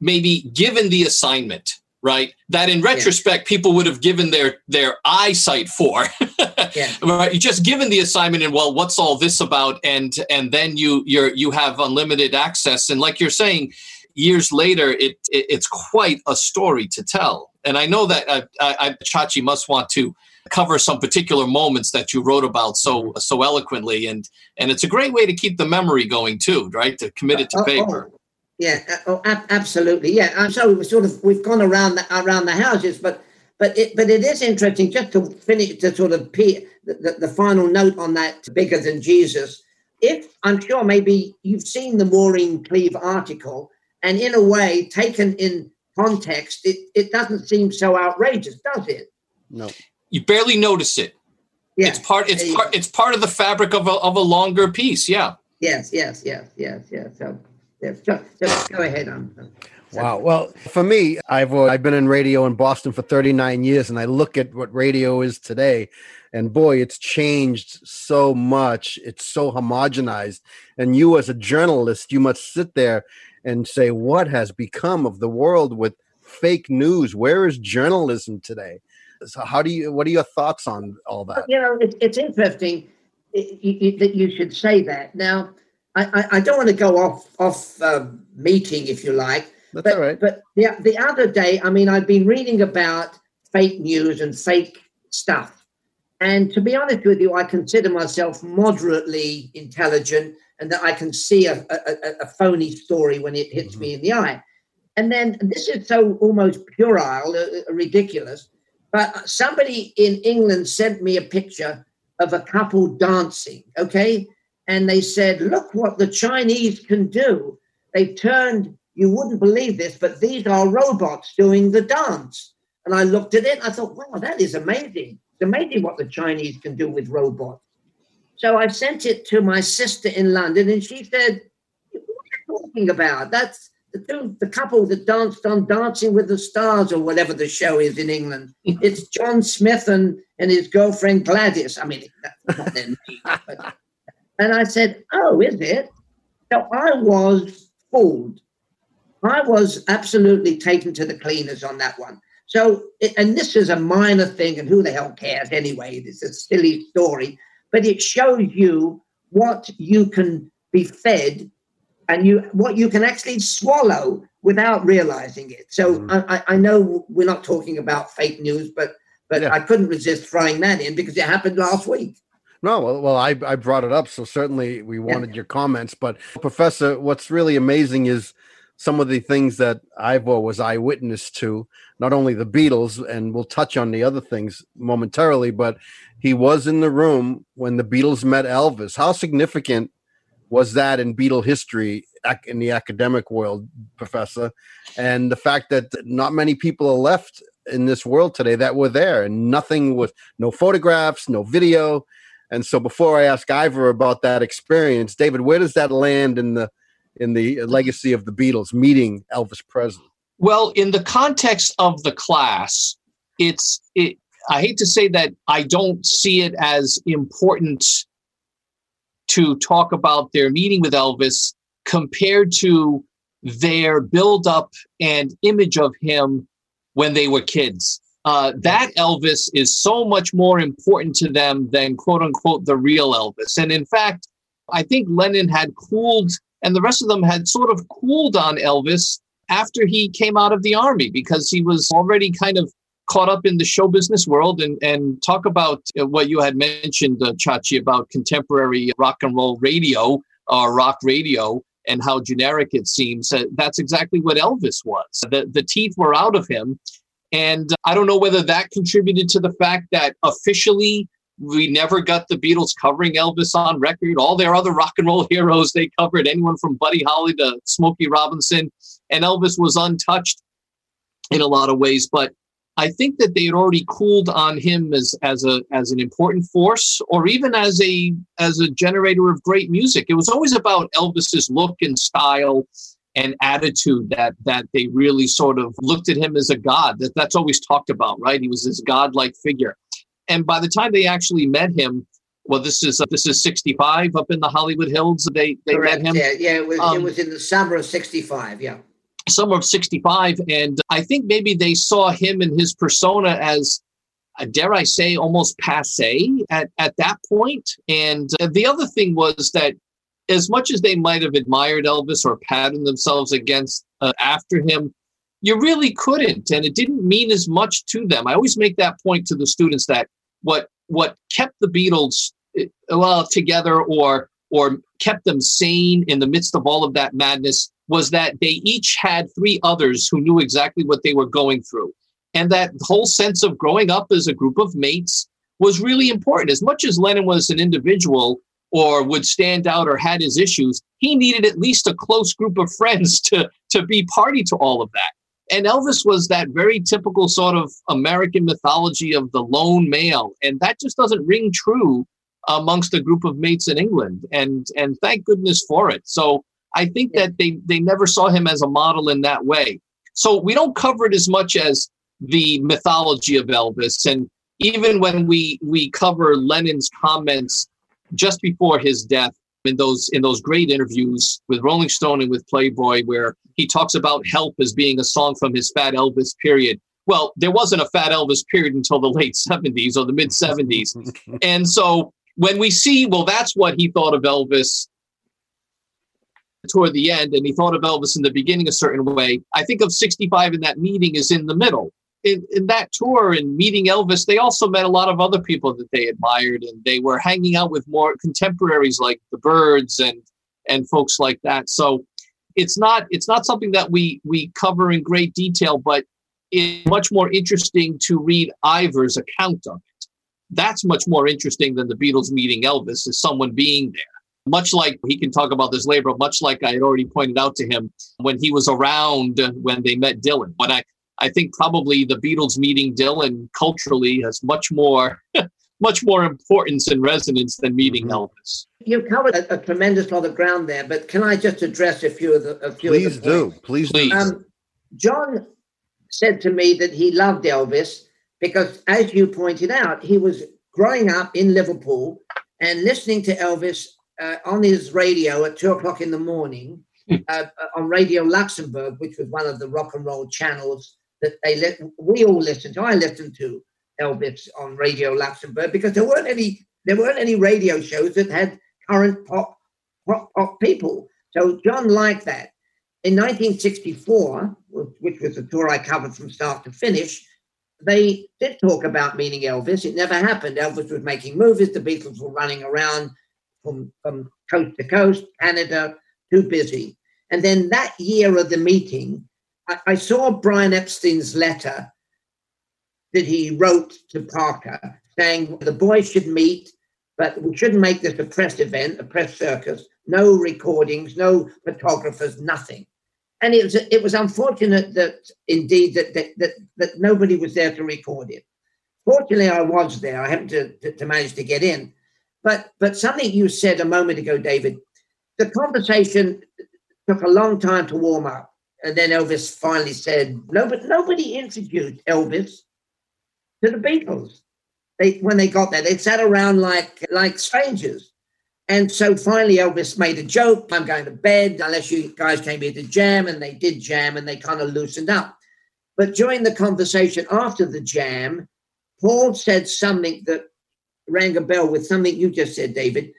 maybe given the assignment right that in retrospect yeah. people would have given their their eyesight for yeah. right you just given the assignment and well what's all this about and and then you you're you have unlimited access and like you're saying years later it, it it's quite a story to tell and I know that uh, I, Chachi must want to cover some particular moments that you wrote about so so eloquently, and and it's a great way to keep the memory going too, right? To commit it to oh, oh. paper. Oh, yeah, uh, oh, absolutely. Yeah, I'm sorry. We sort of we've gone around the, around the houses, but but it but it is interesting just to finish to sort of pe- the, the, the final note on that bigger than Jesus. If I'm sure maybe you've seen the Maureen Cleave article, and in a way taken in context, it, it doesn't seem so outrageous, does it? No. You barely notice it. Yeah. It's part it's part it's part of the fabric of a of a longer piece, yeah. Yes, yes, yes, yes, yes. So yes, just, just go ahead on. Wow. Well, for me, I've uh, I've been in radio in Boston for 39 years, and I look at what radio is today, and boy, it's changed so much. It's so homogenized, and you, as a journalist, you must sit there and say what has become of the world with fake news? Where is journalism today? So how do you what are your thoughts on all that? You know it, it's interesting that you should say that. Now I, I, don't want to go off off uh, meeting if you like That's but, all right. but the, the other day i mean i've been reading about fake news and fake stuff and to be honest with you i consider myself moderately intelligent and that I can see a, a, a phony story when it hits mm-hmm. me in the eye. And then this is so almost puerile, uh, uh, ridiculous. But somebody in England sent me a picture of a couple dancing, okay? And they said, look what the Chinese can do. They turned, you wouldn't believe this, but these are robots doing the dance. And I looked at it, I thought, wow, that is amazing. It's amazing what the Chinese can do with robots. So I sent it to my sister in London, and she said, "What are you talking about? That's the two, the couple that danced on Dancing with the Stars or whatever the show is in England. it's John Smith and and his girlfriend Gladys. I mean, that's not their name. But, and I said, "Oh, is it?" So I was fooled. I was absolutely taken to the cleaners on that one. So, and this is a minor thing, and who the hell cares anyway? It's a silly story but it shows you what you can be fed and you what you can actually swallow without realizing it. So mm. I, I, know we're not talking about fake news, but but yeah. I couldn't resist throwing that in because it happened last week. No, well, well I, I brought it up, so certainly we wanted yeah. your comments. But Professor, what's really amazing is some of the things that Ivor was eyewitness to, not only the Beatles, and we'll touch on the other things momentarily, but he was in the room when the Beatles met Elvis. How significant was that in Beatle history in the academic world, Professor? And the fact that not many people are left in this world today that were there, and nothing with no photographs, no video. And so, before I ask Ivor about that experience, David, where does that land in the in the legacy of the Beatles meeting Elvis Presley? Well, in the context of the class, it's it, I hate to say that I don't see it as important to talk about their meeting with Elvis compared to their build up and image of him when they were kids. Uh, that Elvis is so much more important to them than quote unquote the real Elvis. And in fact, I think Lennon had cooled and the rest of them had sort of cooled on Elvis after he came out of the army because he was already kind of caught up in the show business world and, and talk about uh, what you had mentioned, uh, Chachi, about contemporary rock and roll radio or uh, rock radio and how generic it seems. Uh, that's exactly what Elvis was. The, the teeth were out of him. And I don't know whether that contributed to the fact that officially we never got the Beatles covering Elvis on record. All their other rock and roll heroes they covered, anyone from Buddy Holly to Smokey Robinson, and Elvis was untouched in a lot of ways. But I think that they had already cooled on him as as a as an important force, or even as a as a generator of great music. It was always about Elvis's look and style and attitude that that they really sort of looked at him as a god. That that's always talked about, right? He was this godlike figure. And by the time they actually met him, well, this is uh, this is sixty five up in the Hollywood Hills. They they Correct, met him. Yeah, yeah, it was um, it was in the summer of sixty five. Yeah summer of 65 and i think maybe they saw him and his persona as uh, dare i say almost passe at, at that point. point and uh, the other thing was that as much as they might have admired elvis or patterned themselves against uh, after him you really couldn't and it didn't mean as much to them i always make that point to the students that what what kept the beatles uh, well together or or kept them sane in the midst of all of that madness was that they each had three others who knew exactly what they were going through. And that whole sense of growing up as a group of mates was really important. As much as Lennon was an individual or would stand out or had his issues, he needed at least a close group of friends to, to be party to all of that. And Elvis was that very typical sort of American mythology of the lone male. And that just doesn't ring true amongst a group of mates in England. And and thank goodness for it. So I think that they they never saw him as a model in that way. So we don't cover it as much as the mythology of Elvis. And even when we we cover Lennon's comments just before his death in those in those great interviews with Rolling Stone and with Playboy, where he talks about "Help" as being a song from his Fat Elvis period. Well, there wasn't a Fat Elvis period until the late '70s or the mid '70s, and so when we see, well, that's what he thought of Elvis toward the end and he thought of Elvis in the beginning a certain way. I think of 65 in that meeting is in the middle. In, in that tour and meeting Elvis, they also met a lot of other people that they admired and they were hanging out with more contemporaries like the Byrds and and folks like that. So it's not it's not something that we we cover in great detail, but it's much more interesting to read Ivor's account of it. That's much more interesting than the Beatles meeting Elvis as someone being there much like he can talk about this later, much like I had already pointed out to him when he was around uh, when they met Dylan. But I, I think probably the Beatles meeting Dylan culturally has much more, much more importance and resonance than meeting mm-hmm. Elvis. You covered a, a, tremendous lot of ground there, but can I just address a few of the? A few Please of the do. Please, Please. do. Um, John said to me that he loved Elvis because, as you pointed out, he was growing up in Liverpool and listening to Elvis uh, on his radio at two o'clock in the morning hmm. uh, on Radio Luxembourg, which was one of the rock and roll channels that they let we all listened to. I listened to Elvis on Radio Luxembourg because there weren't any there weren't any radio shows that had current pop pop, pop people. So John liked that. In 1964, which was the tour I covered from start to finish, they did talk about meeting Elvis. It never happened. Elvis was making movies. The Beatles were running around from, from coast to coast, Canada, too busy. And then that year of the meeting, I, saw Brian Epstein's letter that he wrote to Parker saying the boys should meet, but we shouldn't make this a press event, a press circus, no recordings, no photographers, nothing. And it was it was unfortunate that indeed that that, that, that nobody was there to record it. Fortunately, I was there. I happened to, to, to manage to get in. But but something you said a moment ago, David, the conversation took a long time to warm up. And then Elvis finally said, no, but nobody introduced Elvis to the Beatles. They when they got there, they sat around like like strangers. And so finally Elvis made a joke, I'm going to bed unless you guys came here to jam, and they did jam and they kind of loosened up. But during the conversation after the jam, Paul said something that rang a bell with something you just said, David.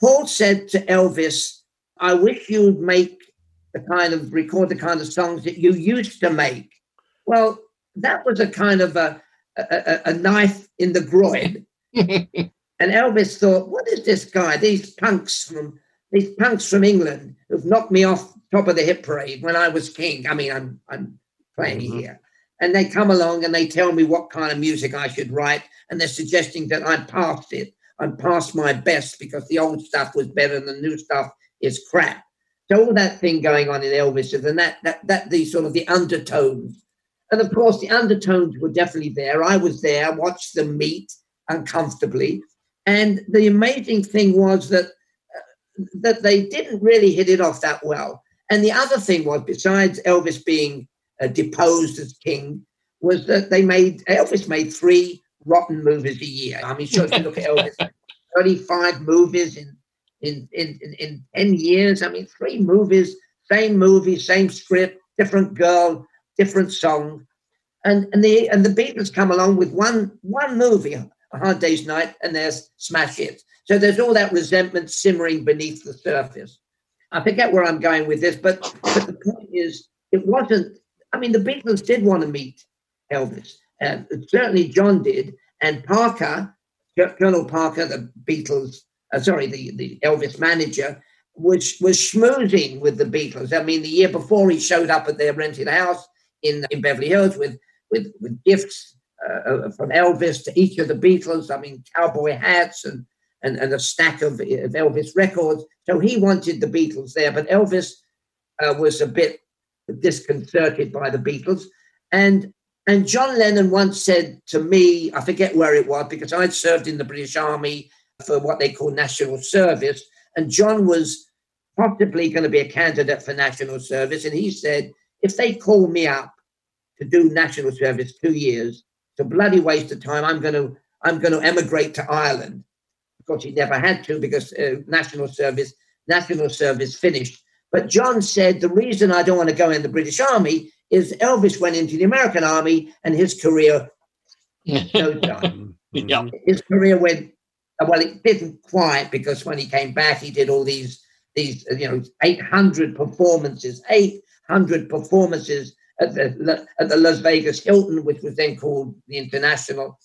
Paul said to Elvis, I wish you'd make the kind of record the kind of songs that you used to make. Well, that was a kind of a, a, a knife in the groin. and Elvis thought, what is this guy? These punks from these punks from England who've knocked me off top of the hit parade when I was king. I mean, I'm I'm playing mm-hmm. here. And they come along and they tell me what kind of music I should write, and they're suggesting that I passed it. I'm past my best because the old stuff was better and the new stuff is crap. So all that thing going on in Elvis and that that that the sort of the undertones. And of course the undertones were definitely there. I was there, watched them meet uncomfortably. And the amazing thing was that uh, that they didn't really hit it off that well. And the other thing was, besides Elvis being uh, deposed as king, was that they made Elvis made three rotten movies a year. I mean, sure, if you look at Elvis, 35 movies in, in, in, in, in 10 years. I mean, three movies, same movie, same script, different girl, different song. And, and the and the Beatles come along with one one movie, A Hard Day's Night, and there's smash hits. So there's all that resentment simmering beneath the surface. I forget where I'm going with this, but but the point is, it wasn't. I mean, the Beatles did want to meet Elvis, and certainly John did, and Parker Colonel Parker, the Beatles, uh, sorry, the, the Elvis manager, was was schmoozing with the Beatles. I mean, the year before he showed up at their rented house in in Beverly Hills with with with gifts uh from Elvis to each of the Beatles. I mean, cowboy hats and and, and a stack of, of Elvis records. So he wanted the Beatles there, but Elvis uh, was a bit disconcerted by the Beatles. And and John Lennon once said to me, I forget where it was, because I'd served in the British Army for what they call national service. And John was possibly going to be a candidate for national service. And he said, if they call me up to do national service two years, it's a bloody waste of time. I'm going to I'm going to emigrate to Ireland. Of course, he never had to because uh, national service national service finished. But John said the reason I don't want to go in the British Army is Elvis went into the American Army and his career no yeah. His career went well. It didn't quite because when he came back, he did all these these you know 800 performances, 800 performances at the at the Las Vegas Hilton, which was then called the International.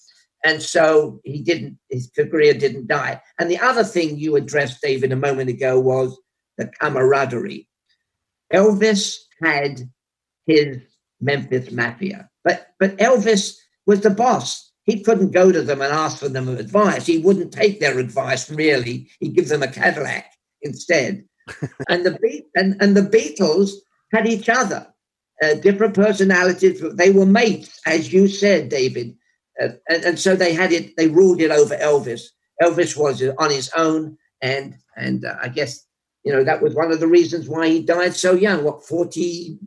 And so he didn't, his career didn't die. And the other thing you addressed, David, a moment ago was the camaraderie. Elvis had his Memphis Mafia. But but Elvis was the boss. He couldn't go to them and ask for them advice. He wouldn't take their advice really. He'd give them a Cadillac instead. and the Be- and, and the Beatles had each other, uh, different personalities. They were mates, as you said, David. Uh, and, and so they had it. They ruled it over Elvis. Elvis was on his own, and and uh, I guess you know that was one of the reasons why he died so young. What forty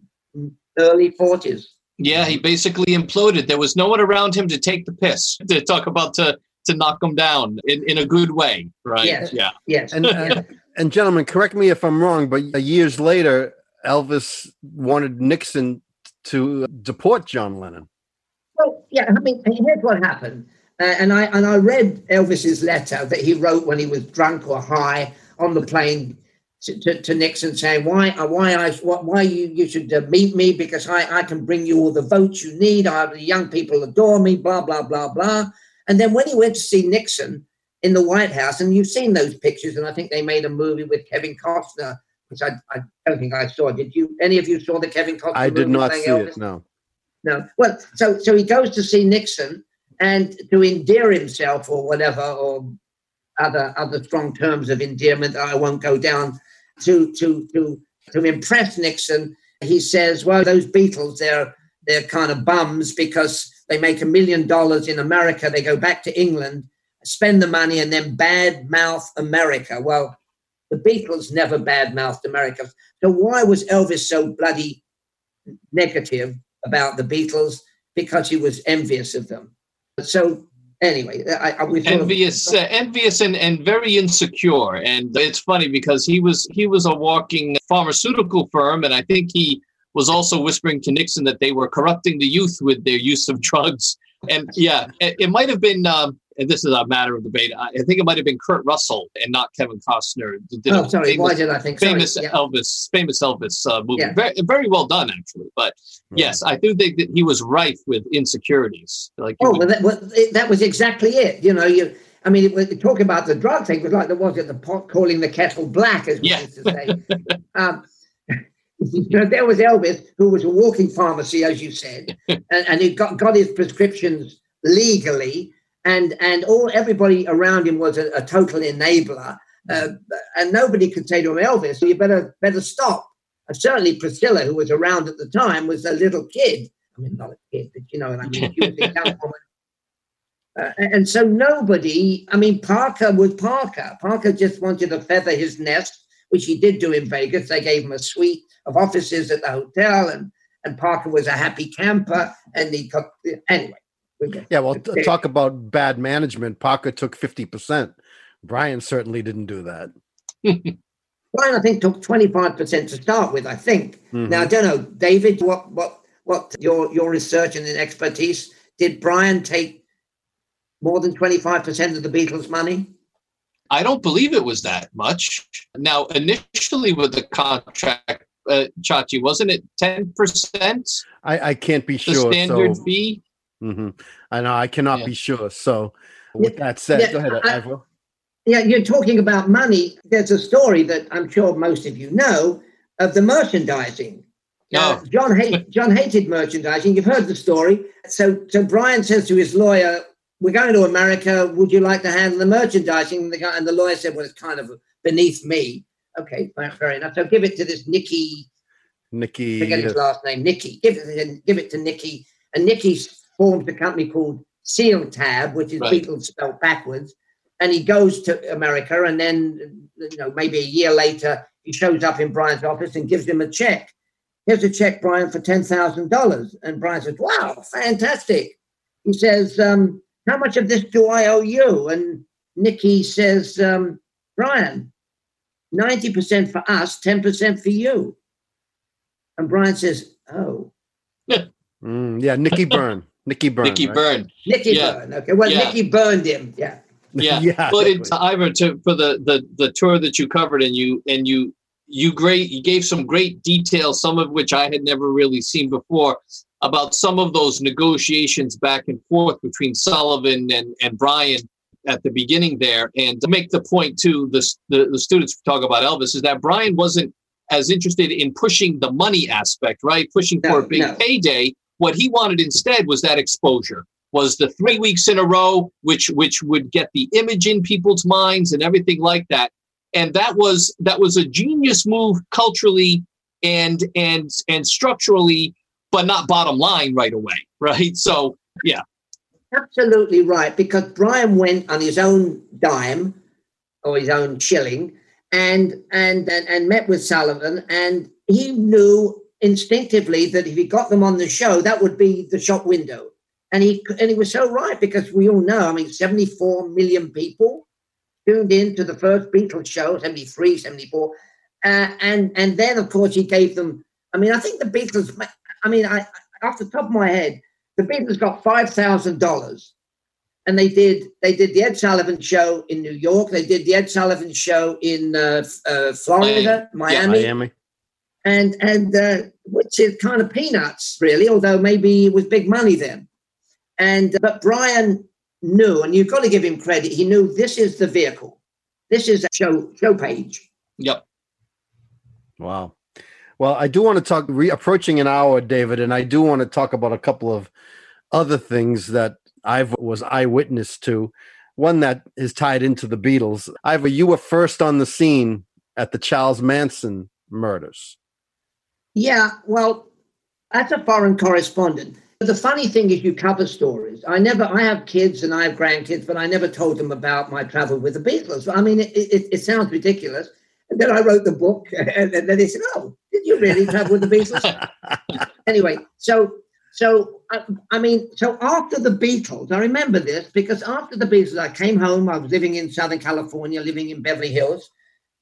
early 40s. Yeah, he basically imploded. There was no one around him to take the piss, to talk about to to knock him down in, in a good way, right? Yes. Yeah. Yes. And, and, and gentlemen, correct me if I'm wrong, but years later, Elvis wanted Nixon to deport John Lennon. Well, yeah. I mean, here's what happened, uh, and I and I read Elvis's letter that he wrote when he was drunk or high on the plane to, to, Nixon saying why uh, why I why you you should uh, meet me because I, I can bring you all the votes you need. I, the young people adore me. Blah blah blah blah. And then when he went to see Nixon in the White House, and you've seen those pictures, and I think they made a movie with Kevin Costner, which I, I don't think I saw. Did you? Any of you saw the Kevin Costner? I did not see Elvis? it. No. No. Well, so so he goes to see Nixon and to endear himself or whatever or other other strong terms of endearment I won't go down to to to to impress Nixon, he says, "Well, those Beatles, they're they're kind of bums because they make a million dollars in America. They go back to England, spend the money, and then bad mouth America." Well, the Beatles never bad mouthed America. So why was Elvis so bloody negative about the Beatles? Because he was envious of them. So anyway, I, I envious, uh, envious, and, and very insecure. And it's funny because he was he was a walking pharmaceutical firm, and I think he was also whispering to Nixon that they were corrupting the youth with their use of drugs. And yeah, it, it might have been um, and this is a matter of debate. I think it might have been Kurt Russell and not Kevin Costner. Did oh, sorry. Famous, Why did I think famous yeah. Elvis, famous Elvis uh, movie? Yeah. Very, very well done, actually. But yes, I do think that he was rife with insecurities. Like oh, well, that, well, that was exactly it. You know, you. I mean, it, talking about the drug thing was like there was at the pot calling the kettle black, as we yeah. used to say. um, you know, there was Elvis, who was a walking pharmacy, as you said, and, and he got, got his prescriptions legally and and all everybody around him was a, a total enabler, uh, and nobody could say to him, Elvis, you better better stop. And certainly Priscilla, who was around at the time, was a little kid. I mean, not a kid, but you know what I mean. She was a young woman. Uh, and so nobody, I mean, Parker was Parker. Parker just wanted to feather his nest, which he did do in Vegas. They gave him a suite of offices at the hotel, and and Parker was a happy camper. And he got anyway. Yeah, well, t- talk about bad management. Parker took 50%. Brian certainly didn't do that. Brian, I think, took 25% to start with, I think. Mm-hmm. Now, I don't know, David, what, what, what your, your research and expertise, did Brian take more than 25% of the Beatles' money? I don't believe it was that much. Now, initially with the contract, uh, Chachi, wasn't it 10%? I, I can't be the sure. The standard so... fee? Mm-hmm. I know I cannot yeah. be sure. So, with yeah, that said, yeah, go ahead, I, Ivor. Yeah, you're talking about money. There's a story that I'm sure most of you know of the merchandising. Uh, John hate, John hated merchandising. You've heard the story. So, so Brian says to his lawyer, "We're going to America. Would you like to handle the merchandising?" And the, guy, and the lawyer said, "Well, it's kind of beneath me." Okay, fair enough. So give it to this Nicky. Nicky. Forget his last name. Nicky. Give it, give it to Nicky. And Nicky's formed a company called Seltaeb, which is right. Beatles spelled backwards. And he goes to America, and then you know maybe a year later he shows up in Brian's office and gives him a check. Here's a check, Brian, for ten thousand dollars. And Brian says, "Wow, fantastic." He says, um, "How much of this do I owe you?" And Nicky says, um, "Brian, ninety percent for us, ten percent for you." And Brian says, "Oh." Mm, yeah, Nicky Byrne. Nicky Byrne. Nicky right? Byrne. Nicky yeah. Byrne. Okay. Well, yeah. Nicky burned him. Yeah. Yeah. yeah but it's Ivor to for the, the the tour that you covered and you and you you great you gave some great details, some of which I had never really seen before about some of those negotiations back and forth between Sullivan and, and Brian at the beginning there. And to make the point to the, the, the students talk about Elvis is that Brian wasn't as interested in pushing the money aspect, right? Pushing no, for a big no. payday. What he wanted instead was that exposure, was the three weeks in a row, which which would get the image in people's minds and everything like that. And that was that was a genius move culturally and and and structurally, but not bottom line right away, right? So yeah. Absolutely right, because Brian went on his own dime or his own shilling and and and, and met with Sullivan, and he knew instinctively that if he got them on the show, that would be the shop window. And he and he was so right because we all know, I mean, 74 million people tuned in to the first Beatles show, 73, 74. Uh, and and then of course he gave them, I mean, I think the Beatles, I mean, I off the top of my head, the Beatles got five thousand dollars. And they did they did the Ed Sullivan show in New York. They did the Ed Sullivan show in uh, uh, Florida, Miami. Yeah, Miami and and uh, which is kind of peanuts, really. Although maybe it was big money then. And uh, but Brian knew, and you've got to give him credit. He knew this is the vehicle. This is a show show page. Yep. Wow. Well, I do want to talk re- approaching an hour, David, and I do want to talk about a couple of other things that Ivor was eyewitness to. One that is tied into the Beatles. Ivor, you were first on the scene at the Charles Manson murders. Yeah, well, as a foreign correspondent, the funny thing is you cover stories. I never, I have kids and I have grandkids, but I never told them about my travel with the Beatles. I mean, it, it, it sounds ridiculous. And then I wrote the book, and then they said, "Oh, did you really travel with the Beatles?" anyway, so so I, I, mean, so after the Beatles, I remember this because after the Beatles, I came home. I was living in Southern California, living in Beverly Hills,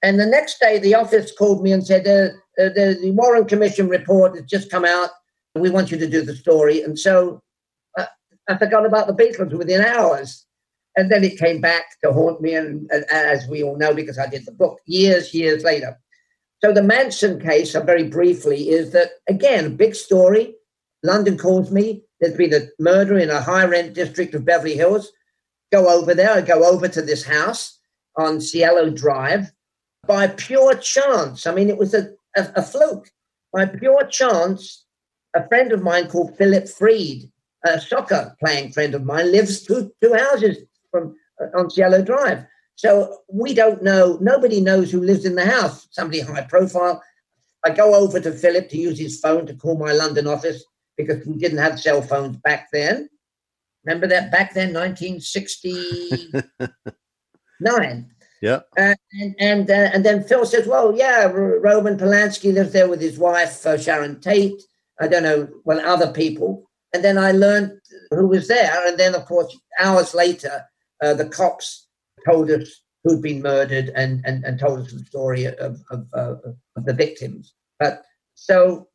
and the next day, the office called me and said, uh, uh, the, the, Warren Commission report has just come out, we want you to do the story. And so uh, I forgot about the Beatles within hours. And then it came back to haunt me, and, and as we all know, because I did the book years, years later. So the Manson case, uh, very briefly, is that again big story. London calls me. There's been a murder in a high rent district of Beverly Hills. Go over there. I go over to this house on Cielo Drive by pure chance. I mean, it was a, a, a fluke. By pure chance, a friend of mine called Philip Freed, a soccer playing friend of mine, lives two, two houses from uh, on Cielo Drive. So we don't know, nobody knows who lives in the house, somebody high profile. I go over to Philip to use his phone to call my London office because we didn't have cell phones back then. Remember that back then, 1969. Yeah. Uh, and and, uh, and then Phil says, well, yeah, Roman Polanski lives there with his wife, uh, Sharon Tate. I don't know, well, other people. And then I learned who was there. And then, of course, hours later, uh, the cops told us who'd been murdered and, and, and told us the story of, of, uh, of the victims. But so,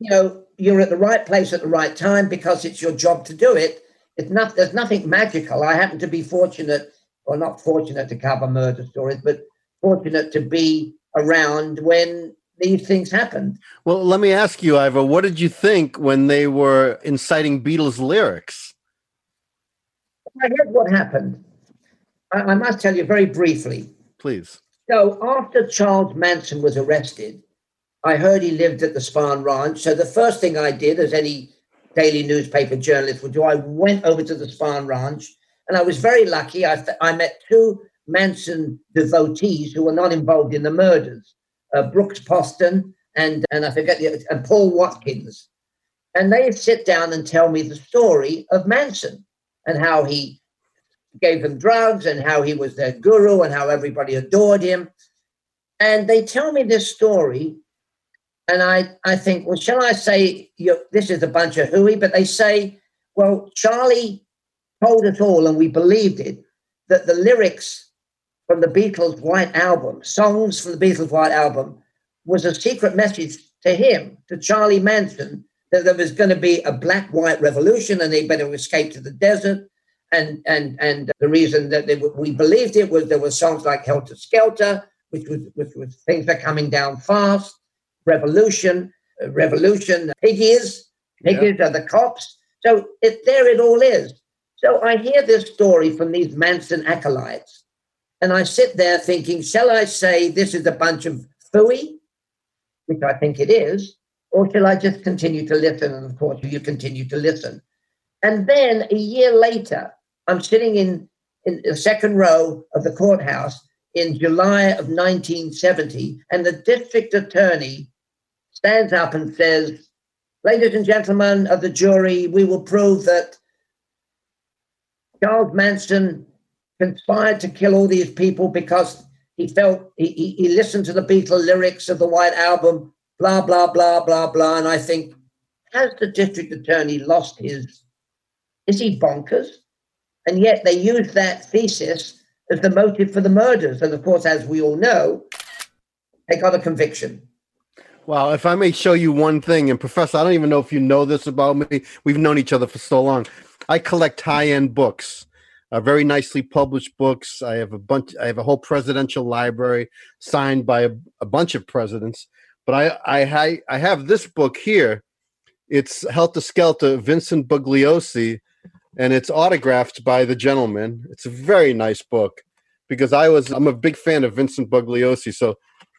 you know, you're at the right place at the right time because it's your job to do it. It's not, there's nothing magical. I happen to be fortunate, or not fortunate to cover murder stories, but fortunate to be around when these things happen. Well, let me ask you, Ivor, what did you think when they were inciting Beatles lyrics? I heard what happened. I, I must tell you very briefly. Please. So after Charles Manson was arrested, I heard he lived at the Spahn Ranch. So the first thing I did, as any daily newspaper journalist would do, I went over to the Spahn Ranch, and I was very lucky. I, I met two Manson devotees who were not involved in the murders, uh, Brooks Poston and and I forget the and Paul Watkins, and they sit down and tell me the story of Manson and how he gave them drugs and how he was their guru and how everybody adored him. And they tell me this story, and I, I think, well, shall I say this is a bunch of hooey? But they say, well, Charlie told us all, and we believed it, that the lyrics from the Beatles' White Album, songs from the Beatles' White Album, was a secret message to him, to Charlie Manson, that there was going to be a black-white revolution and they better escape to the desert and and and the reason that they, we believed it was there were songs like Helter Skelter, which was which was things are coming down fast, Revolution, uh, Revolution, Piggies, Piggies yeah. are the cops. So it, there it all is. So I hear this story from these Manson acolytes, and I sit there thinking, shall I say this is a bunch of fooey, which I think it is, or shall I just continue to listen? And of course, you continue to listen. And then a year later, I'm sitting in, in the second row of the courthouse in July of 1970, and the district attorney stands up and says, Ladies and gentlemen of the jury, we will prove that Charles Manson conspired to kill all these people because he felt he, he, listened to the Beatle lyrics of the White Album, blah, blah, blah, blah, blah. And I think, has the district attorney lost his? Is he bonkers? And yet they used that thesis as the motive for the murders. And of course, as we all know, they got a conviction. Wow, if I may show you one thing, and Professor, I don't even know if you know this about me. We've known each other for so long. I collect high-end books, uh, very nicely published books. I have a bunch. I have a whole presidential library signed by a, a bunch of presidents. But I, I, I have this book here. It's Helter Skelter, Vincent Bugliosi, and it's autographed by the gentleman. It's a very nice book because I was I'm a big fan of Vincent Bugliosi, so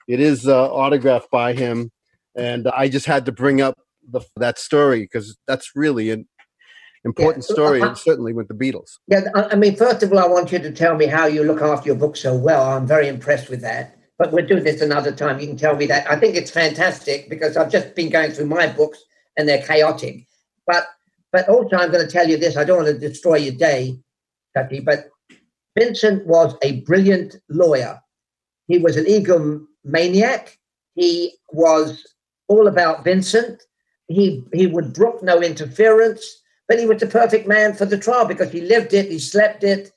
it is uh, autographed by him, and I just had to bring up the, that story because that's really an important yeah. story, certainly with the Beatles. Yeah, I mean, first of all, I want you to tell me how you look after your book so well. I'm very impressed with that. But we'll do this another time. You can tell me that. I think it's fantastic because I've just been going through my books and they're chaotic. But but also, I'm going to tell you this. I don't want to destroy your day, Tucky, but Vincent was a brilliant lawyer. He was an egomaniac. He was all about Vincent. He he would brook no interference, but he was the perfect man for the trial because he lived it, he slept it,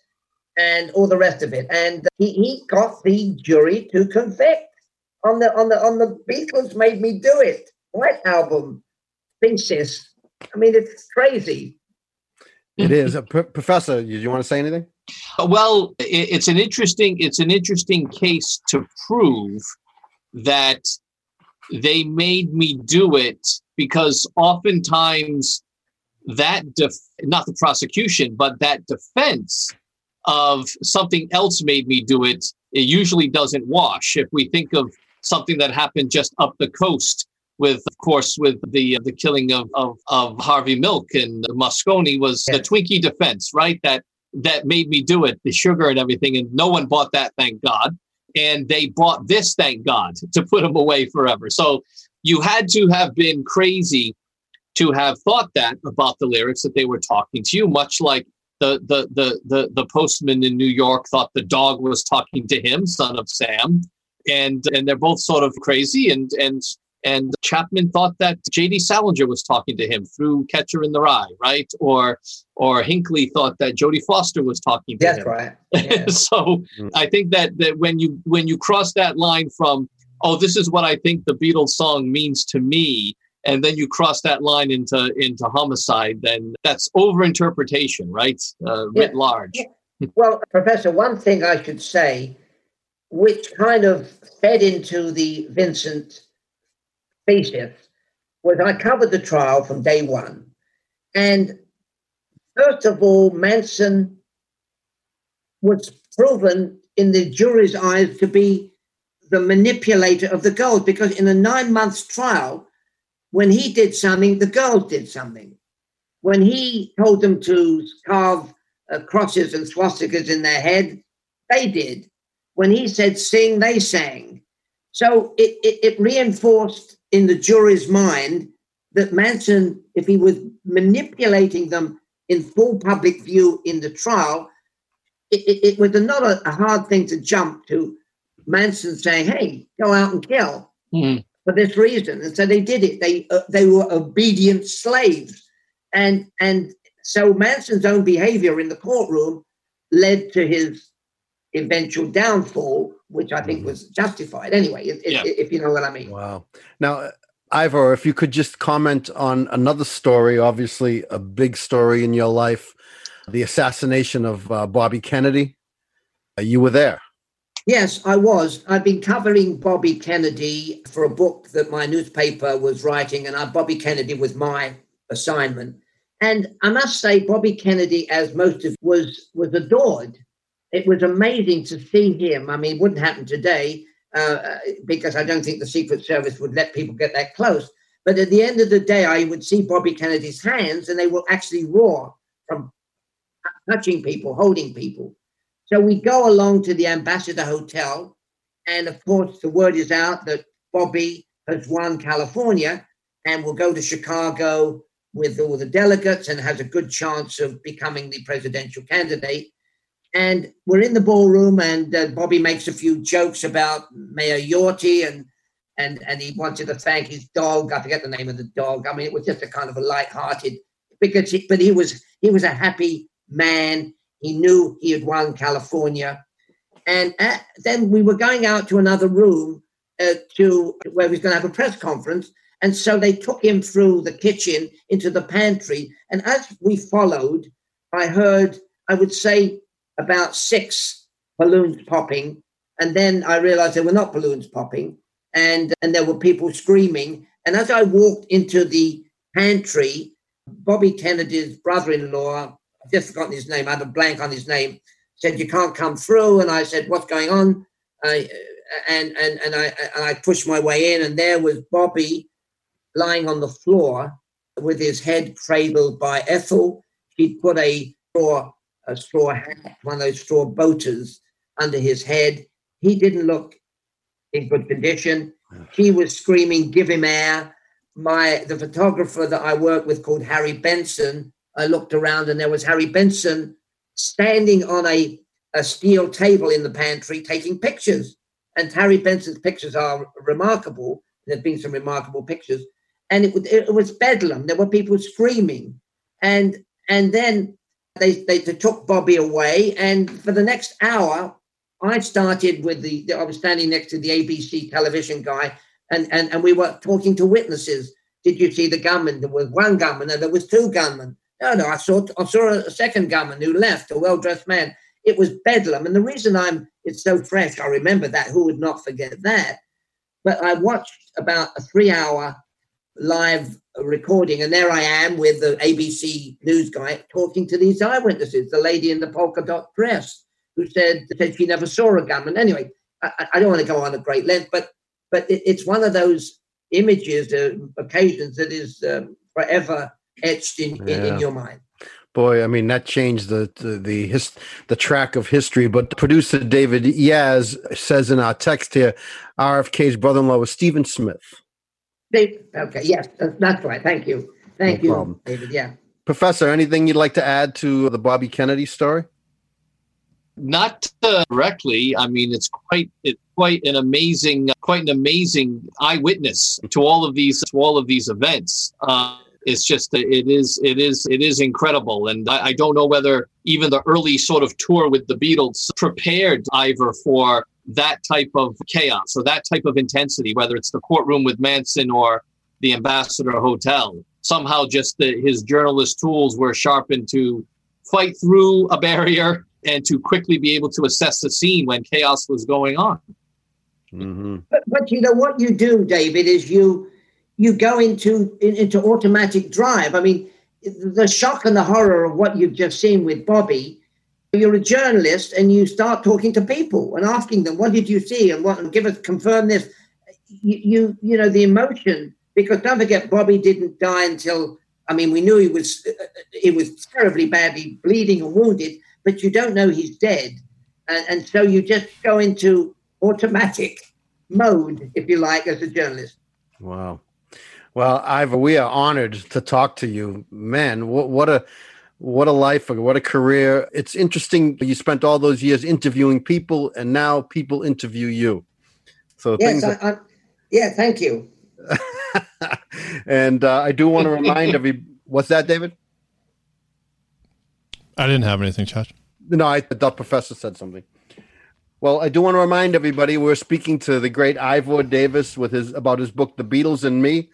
and all the rest of it. And he, he got the jury to convict on the on the on the Beatles made me do it. White album thesis I mean, it's crazy. It is. Uh, P- Professor, do you want to say anything? Well, it's an interesting it's an interesting case to prove that they made me do it because oftentimes that def- not the prosecution but that defense of something else made me do it it usually doesn't wash. If we think of something that happened just up the coast with of course with the the killing of of, of harvey milk and moscone was yeah. the twinkie defense right? That that made me do it the sugar and everything and no one bought that thank god. And they bought this thank god to put them away forever. So you had to have been crazy to have thought that about the lyrics that they were talking to you much like the the the the, the postman in new york thought the dog was talking to him son of sam and and they're both sort of crazy and and and Chapman thought that J.D. Salinger was talking to him through Catcher in the Rye, right? Or or Hinckley thought that Jodie Foster was talking to That's him. right. Yeah. so mm. I think that that when you when you cross that line from oh this is what I think the Beatles song means to me, and then you cross that line into into homicide, then that's overinterpretation, right? Uh, writ yeah. large. well, Professor, one thing I should say, which kind of fed into the Vincent spaceships was I covered the trial from day one. And first of all, Manson was proven in the jury's eyes to be the manipulator of the gold because in a nine months trial, when he did something, the girls did something. When he told them to carve uh, crosses and swastikas in their head, they did. When he said sing, they sang. So it, it, it reinforced in the jury's mind that Manson, if he was manipulating them in full public view in the trial, it, it, it was not a, a, hard thing to jump to Manson saying, "Hey, go out and kill." Mm. For this reason, and so they did it. They uh, they were obedient slaves, and and so Manson's own behavior in the courtroom led to his eventual downfall, which I think mm-hmm. was justified anyway, if, yeah. if, you know what I mean. Wow. Now, Ivor, if you could just comment on another story, obviously a big story in your life, the assassination of uh, Bobby Kennedy. Uh, you were there. Yes, I was. I've been covering Bobby Kennedy for a book that my newspaper was writing, and Bobby Kennedy was my assignment. And I must say, Bobby Kennedy, as most of was was adored it was amazing to see him. I mean, it wouldn't happen today uh, because I don't think the Secret Service would let people get that close. But at the end of the day, I would see Bobby Kennedy's hands, and they were actually raw from touching people, holding people. So we go along to the Ambassador Hotel, and of course, the word is out that Bobby has won California and will go to Chicago with all the delegates and has a good chance of becoming the presidential candidate. And we're in the ballroom, and uh, Bobby makes a few jokes about Mayor Yorty, and and and he wanted to thank his dog. I forget the name of the dog. I mean, it was just a kind of a light-hearted because, he, but he was he was a happy man. He knew he had won California, and at, uh, then we were going out to another room uh, to where he was going to have a press conference. And so they took him through the kitchen into the pantry. And as we followed, I heard, I would say, about six balloons popping. And then I realized they were not balloons popping and, and there were people screaming. And as I walked into the pantry, Bobby Kennedy's brother in law, I've just forgotten his name, I had a blank on his name, said, You can't come through. And I said, What's going on? I, and, and, and, I, and I pushed my way in, and there was Bobby lying on the floor with his head cradled by Ethel. She'd put a straw a straw hat, one of those straw boaters under his head. He didn't look in good condition. He was screaming, "Give him air!" My the photographer that I work with called Harry Benson. I looked around and there was Harry Benson standing on a, a steel table in the pantry taking pictures. And Harry Benson's pictures are remarkable. There have been some remarkable pictures, and it, it was bedlam. There were people screaming, and and then they, they, they took Bobby away, and for the next hour, I started with the. I was standing next to the ABC television guy, and and and we were talking to witnesses. Did you see the gunman? There was one gunman, and there was two gunmen. No, no, I saw I saw a second gunman who left, a well dressed man. it was bedlam. And the reason I'm it's so fresh, I remember that. Who would not forget that? But I watched about a three-hour live recording, and there I am with the ABC news guy talking to these eyewitnesses, the lady in the polka dot dress who said said she never saw a gunman. Anyway, I, I don't want to go on a great length, but but it, it's one of those images, uh, occasions that is um, forever etched in, yeah. in, in your mind. Boy, I mean that changed the the the, his, the track of history. But producer David Yaz says in our text here, RFK's brother-in-law was Stephen Smith. Okay, yes, that's right. Thank you, thank no you, problem. David. Yeah, Professor, anything you'd like to add to the Bobby Kennedy story? Not uh, directly. I mean, it's quite it's quite an amazing, quite an amazing eyewitness to all of these to all of these events. Uh, it's just it is it is it is incredible. And I, I, don't know whether even the early sort of tour with the beatles prepared ivor for that type of chaos or that type of intensity whether it's the courtroom with manson or the ambassador hotel. Somehow just the, his journalist tools were sharpened to fight through a barrier and to quickly be able to assess the scene when chaos was going on. Mm-hmm. but, but you know what you do david is you you go into into automatic drive. I mean, the shock and the horror of what you've just seen with Bobby. You're a journalist and you start talking to people and asking them, "What did you see?" and what and give us confirm this. You, you you know the emotion because don't forget Bobby didn't die until I mean we knew he was he was terribly badly bleeding and wounded, but you don't know he's dead, and, and so you just go into automatic mode if you like as a journalist. Wow. Well, Ivor, we are honored to talk to you. Man, what, what a what a life, what a career. It's interesting. You spent all those years interviewing people, and now people interview you. So yes, I, I, yeah, thank you. and uh, I do want to remind every. What's that, David? I didn't have anything, Chad. No, I the professor said something. Well, I do want to remind everybody we're speaking to the great Ivor Davis with his about his book, The Beatles and Me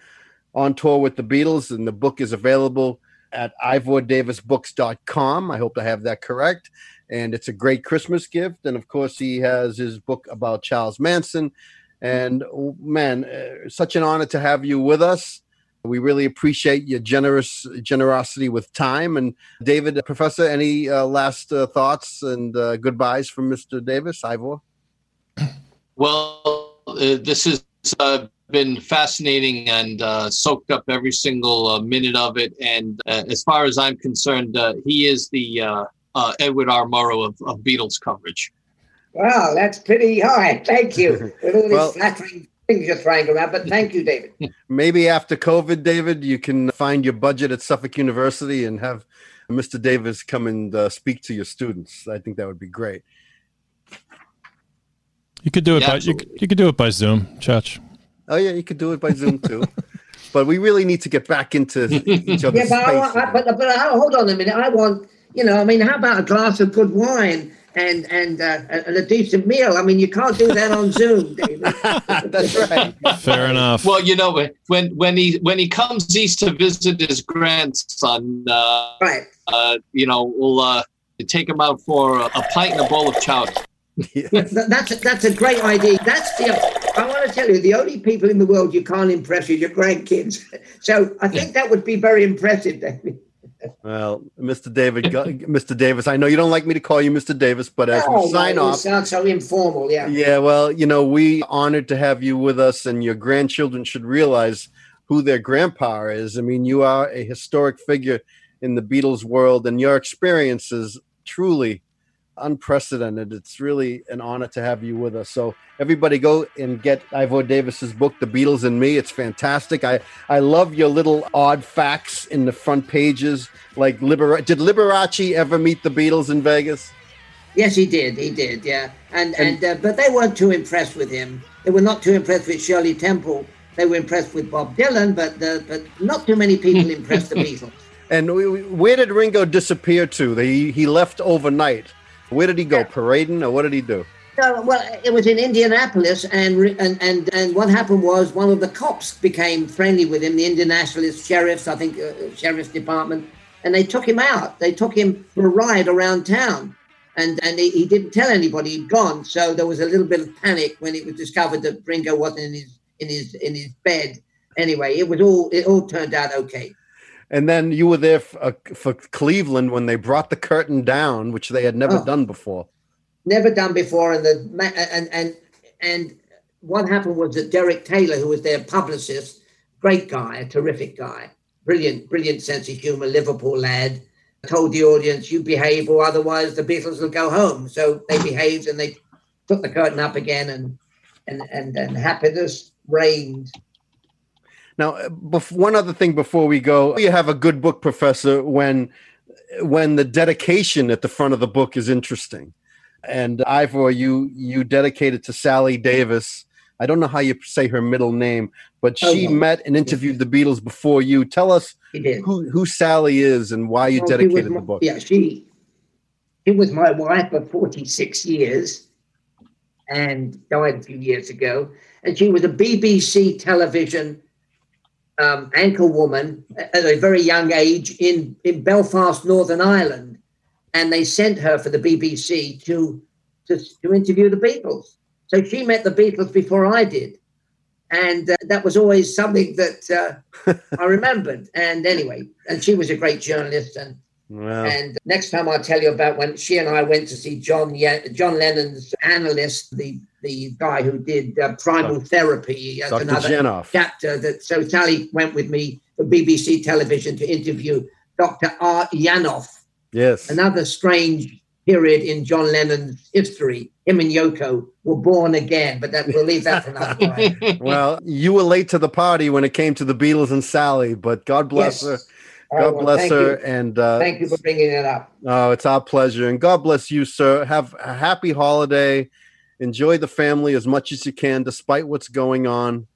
on tour with the Beatles, and the book is available at ivordavisbooks.com. I hope I have that correct. And it's a great Christmas gift. And of course, he has his book about Charles Manson. And man, uh, such an honor to have you with us. We really appreciate your generous generosity with time. And David, Professor, any uh, last uh, thoughts and uh, goodbyes from Mr. Davis, Ivor? Well, uh, this is uh, been fascinating and uh, soaked up every single uh, minute of it. And uh, as far as I'm concerned, uh, he is the uh, uh, Edward R. Murrow of, of, Beatles coverage. Wow, that's pretty high. Thank you. With all these well, flattering things you're throwing around, but thank you, David. Maybe after COVID, David, you can find your budget at Suffolk University and have Mr. Davis come and speak to your students. I think that would be great. You could do it yeah, by you, you could do it by Zoom, Chachi. Oh yeah, you could do it by Zoom too. but we really need to get back into each other's yeah, but, I want, I, but, but I, hold on a minute. I want, you know, I mean, how about a glass of good wine and and uh, and a decent meal? I mean, you can't do that on Zoom, David. That's right. Fair enough. Well, you know, when when he when he comes east to visit his grandson, uh, right? Uh, you know, we'll uh, take him out for a, a pint and a bowl of chowder. That's a, that's a great idea. That's the. I want to tell you, the only people in the world you can't impress is your grandkids. So I think that would be very impressive, David. Well, Mr. David, Mr. Davis, I know you don't like me to call you Mr. Davis, but as oh, we sign off, sounds so informal. Yeah. Yeah. Well, you know, we honored to have you with us, and your grandchildren should realize who their grandpa is. I mean, you are a historic figure in the Beatles world, and your experiences truly unprecedented. It's really an honor to have you with us. So everybody go and get Ivor Davis's book, The Beatles and Me. It's fantastic. I, I love your little odd facts in the front pages. Like Liber- did Liberace ever meet the Beatles in Vegas? Yes, he did. He did. Yeah, and and, and uh, but they weren't too impressed with him. They were not too impressed with Shirley Temple. They were impressed with Bob Dylan, but uh, but not too many people impressed the Beatles. And where did Ringo disappear to? He he left overnight. Where did he go? Parading, or what did he do? So, well, it was in Indianapolis, and and and and what happened was one of the cops became friendly with him, the Indianapolis sheriffs, I think, uh, sheriff's department, and they took him out. They took him for a ride around town, and and he, he, didn't tell anybody he'd gone. So there was a little bit of panic when it was discovered that Ringo wasn't in his in his in his bed. Anyway, it was all it all turned out okay. And then you were there for, uh, for Cleveland when they brought the curtain down, which they had never oh, done before. Never done before, and the and and and what happened was that Derek Taylor, who was their publicist, great guy, a terrific guy, brilliant, brilliant sense of humor, Liverpool lad, told the audience, "You behave, or otherwise the Beatles will go home." So they behaved, and they took the curtain up again, and and and, and happiness reigned. Now, uh, one other thing before we go, you have a good book, Professor, when when the dedication at the front of the book is interesting. And Ivor, you you dedicated to Sally Davis. I don't know how you say her middle name, but she oh, met and interviewed the Beatles before you. Tell us who, who Sally is and why you well, dedicated my, the book. Yeah, she she was my wife for 46 years and died a few years ago. And she was a BBC television um, anchor woman at a very young age in, in Belfast, Northern Ireland. And they sent her for the BBC to, to, to interview the Beatles. So she met the Beatles before I did. And uh, that was always something that uh, I remembered. And anyway, and she was a great journalist. And Wow. And next time I'll tell you about when she and I went to see John John Lennon's analyst, the the guy who did uh, primal Dr. therapy Dr. another Janov. chapter. That so Sally went with me for BBC television to interview Dr. Art Yanoff. Yes, another strange period in John Lennon's history. Him and Yoko were born again, but that we'll leave that for another time. well, you were late to the party when it came to the Beatles and Sally, but God bless yes. her God well, bless her. You. And uh, thank you for bringing it up. Oh, it's our pleasure. And God bless you, sir. Have a happy holiday. Enjoy the family as much as you can, despite what's going on.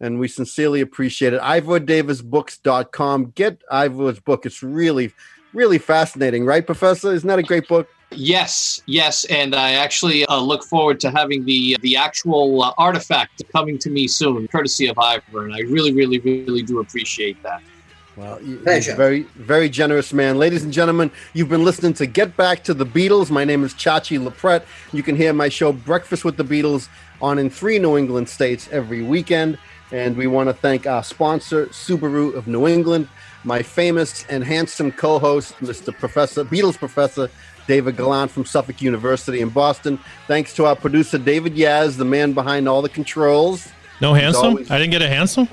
And we sincerely appreciate it. IvorDavisBooks.com. Get Ivor's book. It's really, really fascinating, right, Professor? Isn't that a great book? Yes, yes, and I actually uh, look forward to having the the actual uh, artifact coming to me soon, courtesy of Ivor, and I really, really, really do appreciate that. Well, Pleasure. very, very generous man. Ladies and gentlemen, you've been listening to Get Back to the Beatles. My name is Chachi Loprete. You can hear my show Breakfast with the Beatles on in three New England states every weekend. And we want to thank our sponsor, Subaru of New England, my famous and handsome co-host, Mr. Professor Beatles Professor David Gallant from Suffolk University in Boston. Thanks to our producer David Yaz, the man behind all the controls. No handsome? Always- I didn't get a handsome.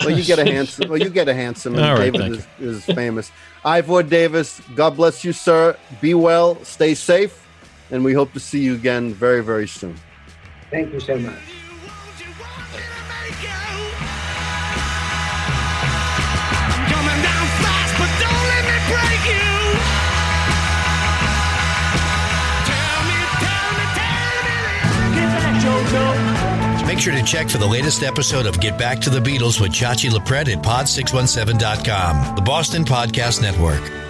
Well, you get a handsome. Well, you get a handsome. And right, David is, is, famous. Ivor Davis. God bless you, sir. Be well. Stay safe, and we hope to see you again very, very soon. Thank you so much. Make sure to check for the latest episode of Get Back to the Beatles with Chachi Loprete at pod617.com, the Boston Podcast Network.